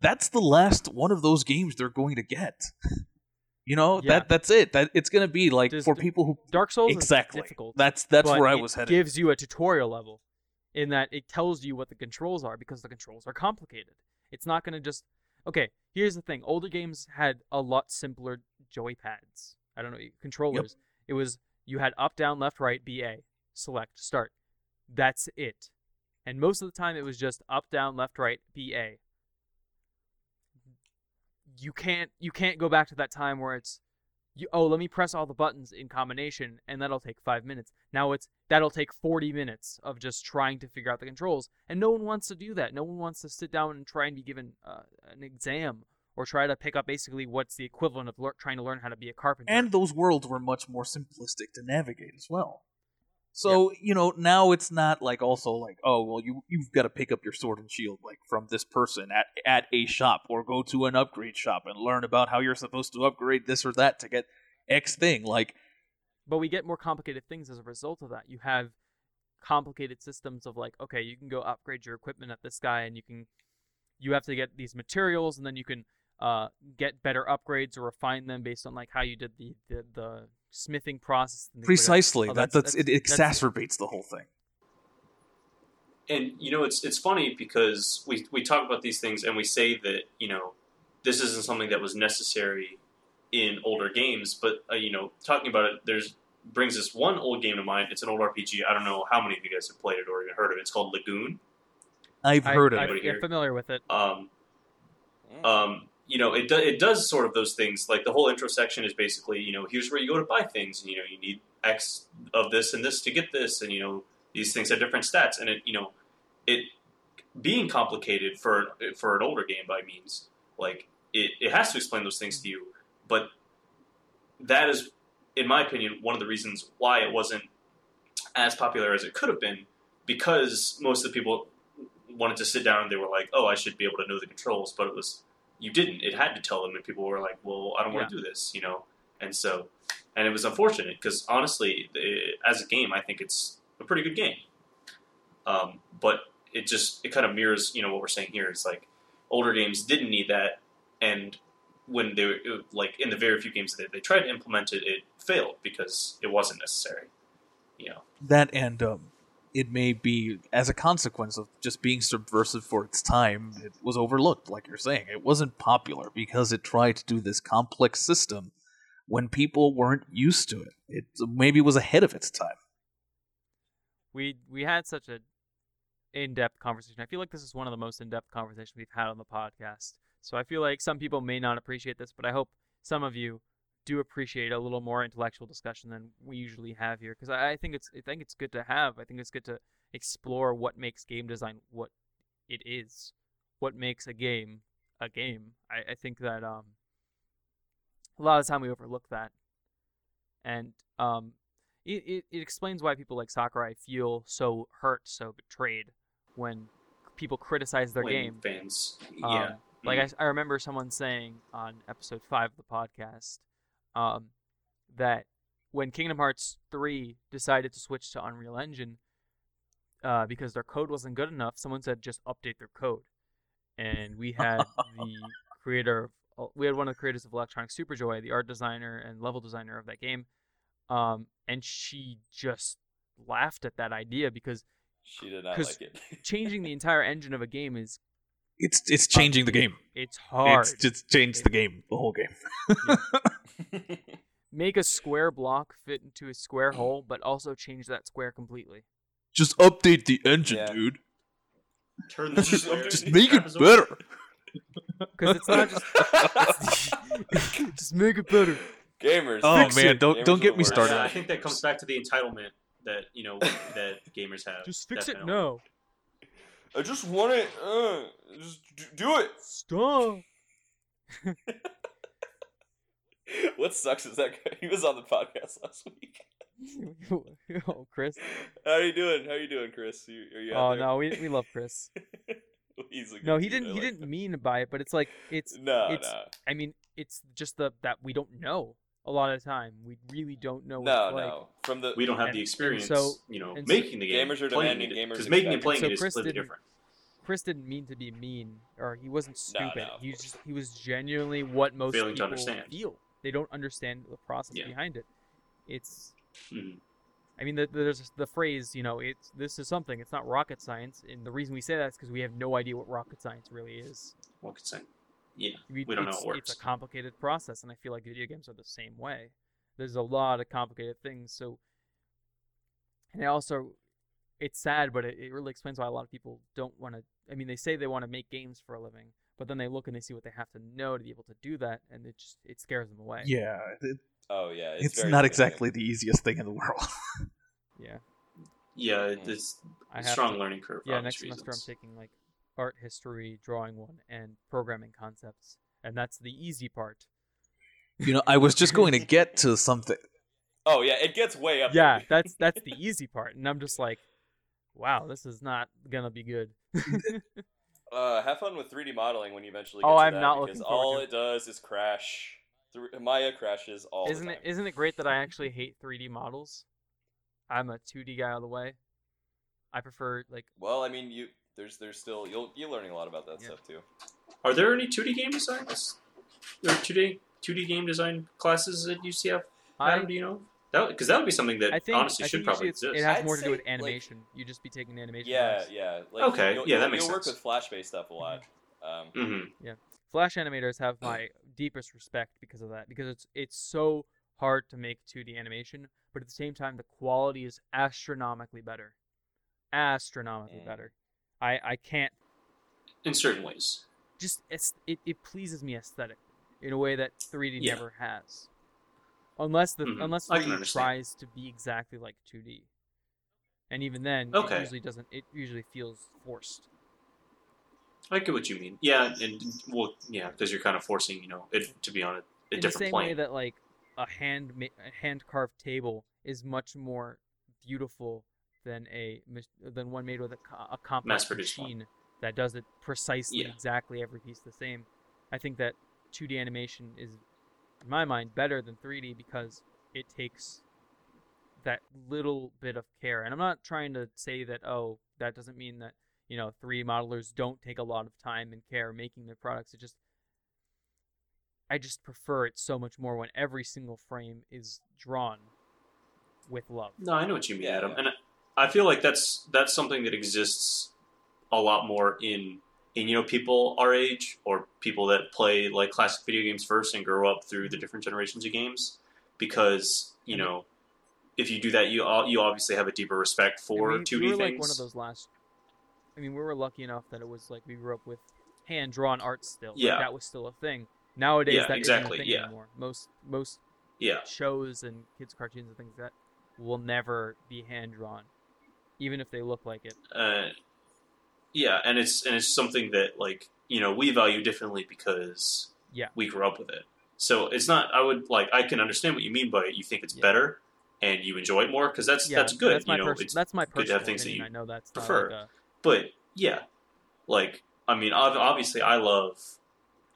that's the last one of those games they're going to get. [LAUGHS] you know, Yeah. that that's it. That it's going to be like for d- people who Dark Souls exactly. is difficult. That's that's where I was headed. gives you a tutorial level in that it tells you what the controls are because the controls are complicated. It's not going to just okay. Here's the thing: older games had a lot simpler joypads. I don't know controllers. It was you had up, down, left, right, B, A, select, start. That's it. And most of the time, it was just up, down, left, right, B, A. You can't you can't go back to that time where it's you, oh, let me press all the buttons in combination, and that'll take five minutes. Now it's that'll take 40 minutes of just trying to figure out the controls, and no one wants to do that. No one wants to sit down and try and be given uh, an exam or try to pick up basically what's the equivalent of lear- trying to learn how to be a carpenter. and those worlds were much more simplistic to navigate as well. So you know now it's not like also like oh well you you've got to pick up your sword and shield like from this person at at a shop or go to an upgrade shop and learn about how you're supposed to upgrade this or that to get X thing like but we get more complicated things as a result of that. You have complicated systems of like, okay, you can go upgrade your equipment at this guy, and you can, you have to get these materials, and then you can uh, get better upgrades or refine them based on like how you did the the, the smithing process. and things like that. precisely Oh, that that's- that's, it that's- exacerbates the whole thing. and you know it's it's funny because we we talk about these things and we say that you know this isn't something that was necessary in older games but uh, you know talking about it there's brings this one old game to mind it's an old rpg i don't know how many of you guys have played it or even heard of it it's called lagoon I've I, heard of I, it. You're familiar with it. um, Mm. um, you know, it, do, it does sort of those things. Like the whole intro section is basically, you know, here's where you go to buy things, and you know, you need X of this and this to get this, and you know, these things have different stats, and it, you know, it being complicated for for an older game by means, like it, it has to explain those things to you, but that is, in my opinion, one of the reasons why it wasn't as popular as it could have been, because most of the people wanted to sit down and they were like, "Oh, I should be able to know the controls," but it was you didn't. It had to tell them, and people were like, "Well, I don't want to do this," you know. And so, and it was unfortunate because honestly, it, as a game, I think it's a pretty good game. Um, but it just it kind of mirrors, you know, what we're saying here. It's like older games didn't need that, and when they were like in the very few games that they tried to implement it, it failed because it wasn't necessary. You know. that and um, it may be as a consequence of just being subversive for its time it was overlooked like you're saying it wasn't popular because it tried to do this complex system when people weren't used to it it maybe was ahead of its time we we had such a in-depth conversation. I feel like this is one of the most in-depth conversations we've had on the podcast. So I feel like some people may not appreciate this, but I hope some of you do appreciate a little more intellectual discussion than we usually have here because I, I think it's I think it's good to have. I think it's good to explore what makes game design what it is, what makes a game a game. I, I think that um, a lot of the time we overlook that, and um, it, it, it explains why people like Sakurai feel so hurt, so betrayed when people criticize their when game. fans. Um, yeah. Like Mhm. I, I remember someone saying on episode five of the podcast um, that when Kingdom Hearts three decided to switch to Unreal Engine uh, because their code wasn't good enough, someone said just update their code, and we had the [LAUGHS] creator, of, we had one of the creators of Electronic Superjoy, the art designer and level designer of that game, um, and she just laughed at that idea because She did not like it. changing the [LAUGHS] entire engine of a game is it's it's changing the game it's hard. it's just changed the game the whole game [LAUGHS] make a square block fit into a square hole, but also change that square completely. just update the engine Yeah. dude Turn [LAUGHS] the Just- just make it better [LAUGHS] Because it's not just just make it better. Gamers. Oh, fix man, it. don't- Gamers don't get me worst. started. Yeah, I think that comes back to the entitlement that you know that gamers have. Just fix it Definitely. now. I just want it. Uh, just do it. Stop. [LAUGHS] What sucks is that guy, he was on the podcast last week. [LAUGHS] oh, Chris. How are you doing? How are you doing, Chris? You, are you Oh no, we we love Chris. [LAUGHS] He's a good No, he didn't. He like didn't him. mean by it, but it's like it's. No, it's- no, I mean, it's just the that we don't know a lot of the time. We really don't know. What no, it's like. no. From the We don't have And- the experience, so- you know, and so- making the game. Gamers are playing demanding, it, gamers because making and expect. playing So it is Chris completely different. Chris didn't mean to be mean, or he wasn't stupid. no, of he was just he was genuinely what most Failing to people understand. feel. They don't understand the process Yeah. behind it. It's Mhm. I mean, the, there's the phrase, you know, it's this is something. It's not rocket science, and the reason we say that is because we have no idea what rocket science really is. Rocket could say? Yeah, We, We don't know it's, how it It's a complicated process, and I feel like video games are the same way. There's a lot of complicated things, so and it also it's sad, but it, it really explains why a lot of people don't want to. I mean, they say they want to make games for a living, but then they look and they see what they have to know to be able to do that, and it just it scares them away. Yeah, it, Oh yeah, it's, it's, very not exactly the easiest thing in the world. [LAUGHS] Yeah. yeah, Mm. it's I a have strong to- learning curve. For Yeah, obvious next semester. I'm taking like art history, drawing one, and programming concepts, and that's the easy part. you know, I was just going to [LAUGHS] get to something. Oh yeah, it gets way up. Yeah, there. that's that's [LAUGHS] the easy part, and I'm just like, wow, this is not gonna be good. [LAUGHS] Uh, have fun with 3D modeling when you eventually. Get Oh, to I'm that, not because looking forward all to it. it does is crash. Thr- Maya crashes all isn't the it time. isn't it great that I actually hate 3D models? I'm a 2D guy all the way. I prefer like Well, I mean, you there's there's still you'll you're learning a lot about that Yeah. stuff too. Are there any 2D game designs? Or 2D 2D game design classes at UCF? I. Adam, do you know? Because that would be something that I think honestly I should probably exist. it's, it has I'd more to do say, with like- animation. you just be taking animation. Yeah, class. yeah. Like, Okay, yeah, that you'll- makes You'll work with Flash based stuff a lot. Um, hmm Flash animators have my deepest respect because of that. Because it's it's so hard to make 2D animation, but at the same time, the quality is astronomically better. Astronomically Mm. better. I I can't In certain ways. just it's, it it pleases me aesthetically in a way that 3D Yeah. never has. Unless the Mhm. unless 3D understand. tries to be exactly like 2D, and even then, Okay. it usually doesn't. It usually feels forced. I get what you mean. Yeah, and well, yeah, because you're kind of forcing, you know, it to be on a, a in the different same plane. way that like a hand hand carved table is much more beautiful than a than one made with a, a complex Mass-produced one. machine that does it precisely Yeah. exactly every piece the same. I think that 2D animation is in my mind better than 3D because it takes that little bit of care. And I'm not trying to say that oh that doesn't mean that you know 3D modelers don't take a lot of time and care making their products. It just I just prefer it so much more when every single frame is drawn with love. No, I know what you mean, Adam, and I I feel like that's that's something that exists a lot more in in you know people our age or people that play like classic video games first and grow up through the different generations of games because you know if you do that you you obviously have a deeper respect for we, 2D we were things. like one of those last. I mean, we were lucky enough that it was like we grew up with hand drawn art still. Like, Yeah. that was still a thing. Nowadays, Yeah, that exactly, a thing yeah. anymore. Most most yeah, shows and kids cartoons and things like that will never be hand drawn, even if they look like it. uh, yeah, and it's and it's something that like you know we value differently because Yeah. we grew up with it. So it's not. I would like. I can understand what you mean by it. You think it's Yeah. better and you enjoy it more because that's Yeah, that's good. That's my you know, pers- it's that's my good to have things that you I know that's prefer. Like But yeah, like I mean, obviously, I love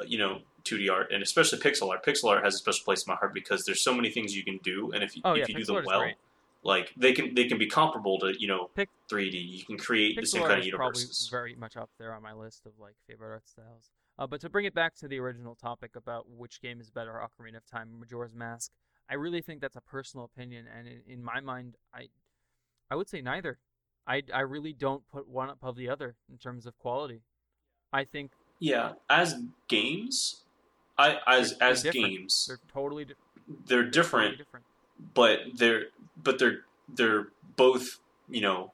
you know 2D art and especially pixel art. Pixel art has a special place in my heart because there's so many things you can do, and if you, oh if yeah, you do them well, great. Like they can they can be comparable to you know Pic- 3D. You can create the same kind of is probably very much up there on my list of like favorite art styles. Uh, but to bring it back to the original topic about which game is better, Ocarina of Time Majora's Mask, I really think that's a personal opinion, and in, in my mind, I I would say neither. I I really don't put one above the other in terms of quality. I think Yeah, as games, I as as different. games, they're totally, di- they're totally different, different. But they're but they're they're both you know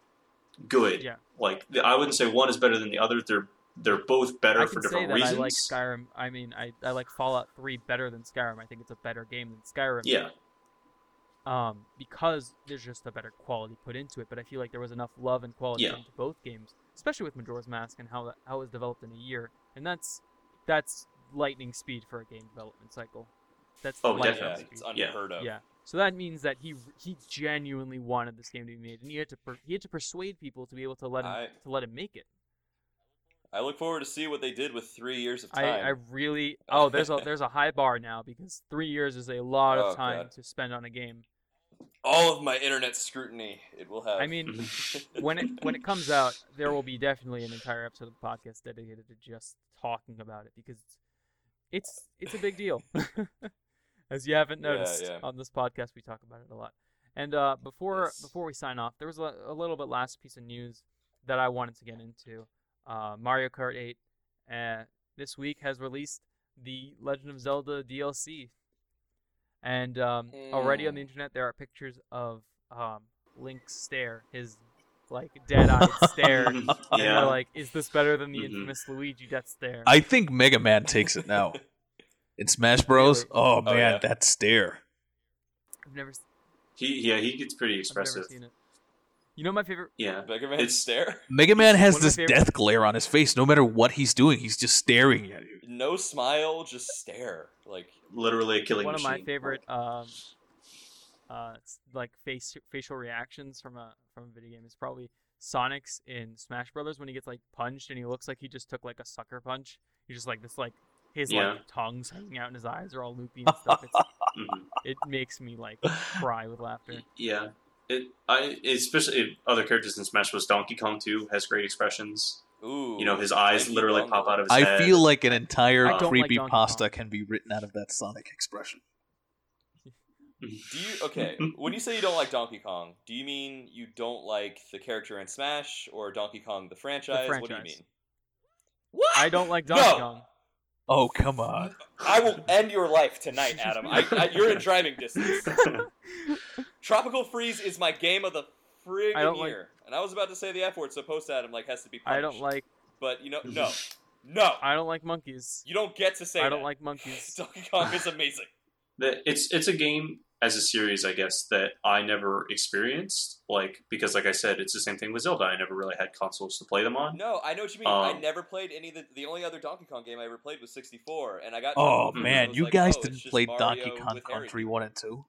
good. Yeah. Like I wouldn't say one is better than the other. They're they're both better I for different say that reasons. I like Skyrim. I mean, I, I like Fallout 3 better than Skyrim. I think it's a better game than Skyrim. yeah, um, because there's just a better quality put into it. But I feel like there was enough love and quality Yeah. into both games, especially with Majora's Mask and how that, how it was developed in a year, and that's that's lightning speed for a game development cycle. That's Oh, lightning yeah, definitely. it's speed. Yeah. unheard of. Yeah, So that means that he he genuinely wanted this game to be made, and he had to per, he had to persuade people to be able to let him I- to let him make it. I look forward to see what they did with three years of time. I, I really [LAUGHS] oh there's a there's a high bar now because three years is a lot Oh, of time God. to spend on a game. All of my internet scrutiny it will have. I mean, [LAUGHS] when it when it comes out, there will be definitely an entire episode of the podcast dedicated to just talking about it because it's it's a big deal. [LAUGHS] As you haven't noticed yeah. on this podcast, we talk about it a lot. And uh, before Yes. before we sign off, there was a, a little bit last piece of news that I wanted to get into. Uh, Mario Kart 8 uh, this week has released the Legend of Zelda DLC, and um, already on the Mm. internet there are pictures of um, Link's stare, his like dead-eyed [LAUGHS] stare. [LAUGHS] And you're yeah. like, is this better than the Mhm. infamous Luigi death stare? I think Mega Man takes it now. In Smash Bros. Really? Oh man, yeah. that stare. I've never, s- He yeah he gets pretty I've never expressive. seen it. You know my favorite. Yeah. Mega Man It's- stare. Mega Man has One of my this favorite- death glare on his face. No matter what he's doing, he's just staring at you. No smile, just stare. Like Literally a killing one of my favorite um, uh, like face facial reactions from a from a video game is probably Sonic's in Smash Brothers when he gets like punched and he looks like he just took like a sucker punch. He's just like this like his Yeah. like tongue's hanging out and his eyes are all loopy and stuff. It's, [LAUGHS] Mhm. it makes me like [LAUGHS] cry with laughter. Yeah. It I especially other characters in Smash Bros. Donkey Kong too has great expressions. ooh. You know, his eyes Donkey literally Kong. pop out of his head. I head. feel like an entire I don't like creepy pasta Kong. can be written out of that Sonic expression. Do you okay? when you say you don't like Donkey Kong, do you mean you don't like the character in Smash or Donkey Kong the franchise? What do you mean? What? I don't like Donkey No! Kong. Oh come on! I will end your life tonight, Adam. I, I, you're in driving distance. [LAUGHS] Tropical Freeze is my game of the friggin' I don't like- year, and I was about to say the F word, so post Adam like has to be punished. I don't like But you know, no, no, I don't like monkeys. you don't get to say. I don't that. like monkeys. [LAUGHS] Donkey Kong is amazing. it's it's a game as a series, I guess, that I never experienced. Like because, like I said, it's the same thing with Zelda. I never really had consoles to play them on. No, I know what you mean. I Um, never played any of the. The only other Donkey Kong game I ever played was 64, and I got. Oh. Man, you like, guys oh, didn't play Mario Donkey Kong. Country one and two.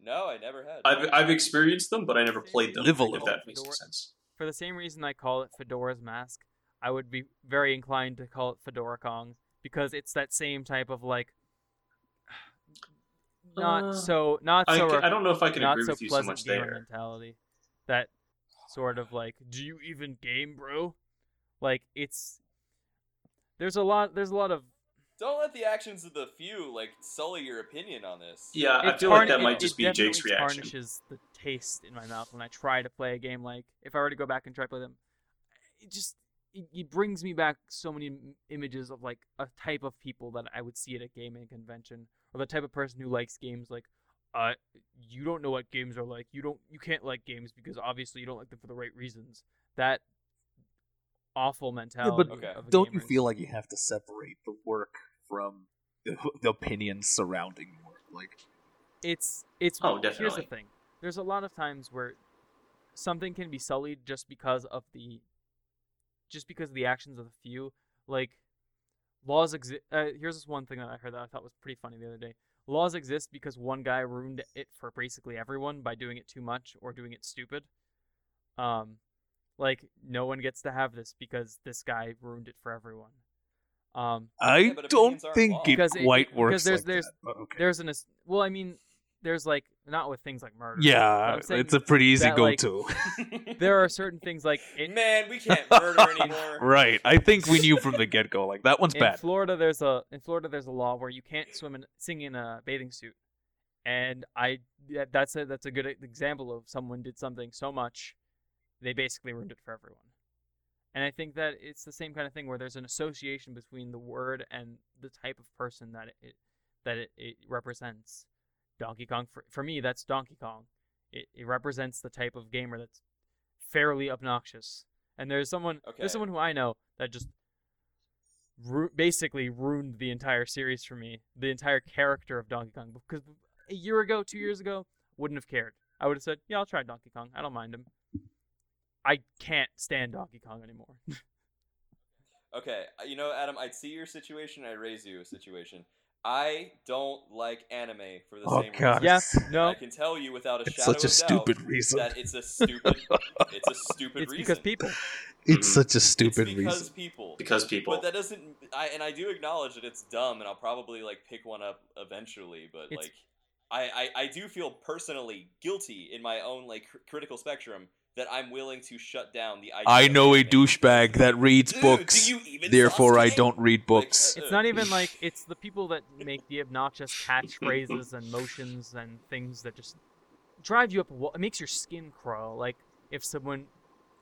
No, I never had. I've I've experienced them, but I never played them. Live a if little. that makes any sense. For the same reason I call it Fedora's Mask, I would be very inclined to call it Fedora Kong because it's that same type of like not Uh, so not so ca- I don't know if I can not agree so with you so much there. mentality. That sort of like, do you even game, bro? Like it's there's a lot there's a lot of Don't let the actions of the few like sully your opinion on this. Yeah, I it feel like that might it just be Jake's definitely reaction. tarnishes the taste in my mouth when I try to play a game like if I were to go back and try to play them. It just it, it brings me back so many images of like a type of people that I would see at a gaming convention or the type of person who likes games like uh you don't know what games are like. You don't you can't like games because obviously you don't like them for the right reasons. That awful mentality. Okay. of a Don't you gamer is- feel like you have to separate the work from the, the opinions surrounding work? Like, it's it's Oh, definitely. here's the thing there's a lot of times where something can be sullied just because of the just because of the actions of the few like laws exist uh, here's this one thing that i heard that i thought was pretty funny the other day laws exist because one guy ruined it for basically everyone by doing it too much or doing it stupid um like no one gets to have this because this guy ruined it for everyone um I Yeah, don't think law. it Because it- quite because there's- like there's- that. Okay. there's an as- well i mean there's like not with things like murder Yeah, it's a pretty easy that, like, go-to. [LAUGHS] there are certain things like it, [LAUGHS] Man, we can't murder anymore. [LAUGHS] right. I think we knew from the get-go. Like that one's in bad. Florida there's a in Florida there's a law where you can't swim and sing in a bathing suit, and I that- that's a that's a good example of someone did something so much, they basically ruined it for everyone, and I think that it's the same kind of thing where there's an association between the word and the type of person that it that it, it represents. Donkey Kong for for me that's Donkey Kong. It it represents the type of gamer that's fairly obnoxious. And there's someone Okay. there's someone who I know that just ru- basically ruined the entire series for me, the entire character of Donkey Kong. Because a year ago, two years ago, wouldn't have cared. I would have said, "Yeah, I'll try Donkey Kong. I don't mind him." I can't stand Donkey Kong anymore. [LAUGHS] Okay, uh, you know, Adam, I'd see your situation, I'd raise you a situation. I don't like anime for the Oh same god. reason. Yeah, it's- no. I can tell you without a It's shadow such a of doubt stupid reason. that it's a stupid. it's a stupid It's reason. because people. It's Mhm. such a It's stupid because reason. people. because people. But that doesn't. I and I do acknowledge that it's dumb, and I'll probably like pick one up eventually. But It's- like, I, I I do feel personally guilty in my own like cr- critical spectrum that I'm willing to shut down the idea. I know a anime. douchebag that reads Dude, books. Do you even Therefore, I don't read books. Like, It's not even like [LAUGHS] it's the people that make the obnoxious catchphrases and motions and things that just drive you up a wall. It makes your skin crawl. Like if someone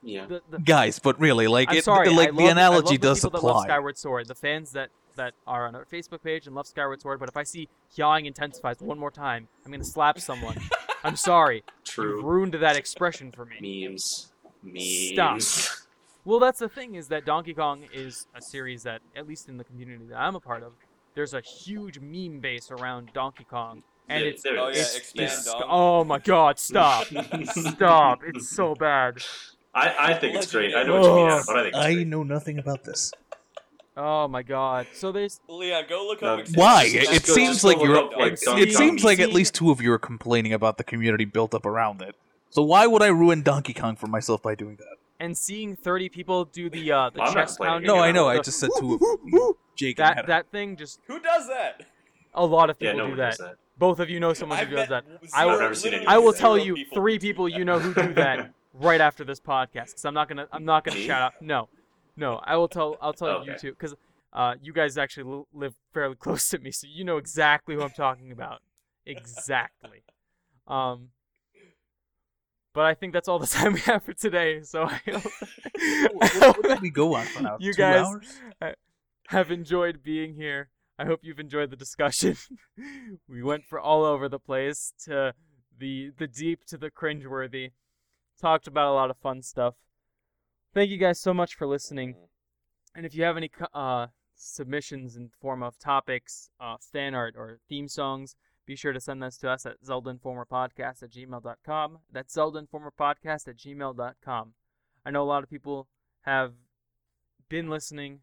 yeah. the, the Guys, but really, like, I'm it, sorry, like I the love- I analogy love the does people That love apply. Skyward Sword, the fans that that are on our Facebook page and love Skyward Sword. But if I see yawing intensifies one more time, I'm gonna slap someone. [LAUGHS] I'm sorry, you True. ruined that expression for me. Memes. Memes. Stop. Well, that's the thing is that Donkey Kong is a series that, at least in the community that I'm a part of, there's a huge meme base around Donkey Kong, and There- it's there it Oh yeah, is. expand Yes. dong. oh my god, stop, [LAUGHS] stop! It's so bad. I, I think it's great. I know what you mean, Oh. Adam, but I think it's I great. know nothing about this. Oh my god. So there's Leon, go look No, up. Why? It, it seems like you're. up, like, it, it seems like at least two of you are complaining about the community built up around it. So why would I ruin Donkey Kong for myself by doing that? and seeing 30 people do the uh the I'm chest complaining. pounding. No, I know. I just said two of. [LAUGHS] Jake that Adam. that thing just Who does that? a lot of Yeah, people no do one that. does that. Both of you know someone who I've does that. I will- I've never seen literally I will tell you people three people you know who do that [LAUGHS] right after this podcast because I'm not gonna I'm not gonna shout out. No, no, I will tell I'll tell you Okay. two because uh, you guys actually li- live fairly [LAUGHS] close to me, so you know exactly who I'm talking about. Exactly. Um, but I think that's all the [LAUGHS] time we have for today. So I [LAUGHS] hope, I what, what did we go on for now? You Two guys- hours? have enjoyed being here. I hope you've enjoyed the discussion. we went for all over the place to the the deep to the cringeworthy. Talked about a lot of fun stuff. Thank you guys so much for listening. And if you have any uh, submissions in form of topics, uh, fan art, or theme songs, be sure to send those to us at zeldainformerpodcast at gmail.com. That's zeldainformerpodcast at gmail.com. I know a lot of people have been listening.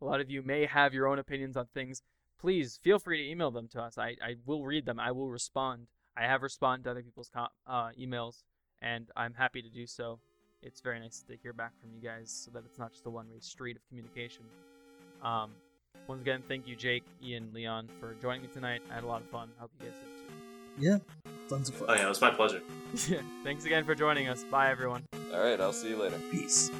A lot of you may have your own opinions on things. Please feel free to email them to us. I, I will read them. I will respond. I have responded to other people's co- uh, emails, and I'm happy to do so. It's very nice to hear back from you guys so that it's not just a one way street of communication. Um, once again, thank you, Jake, Ian, Leon, for joining me tonight. I had a lot of fun. Hope you guys did too. Yeah, tons of fun. Oh yeah, it was my pleasure. Yeah, [LAUGHS] thanks again for joining us. Bye, everyone. All right, I'll see you later. Peace.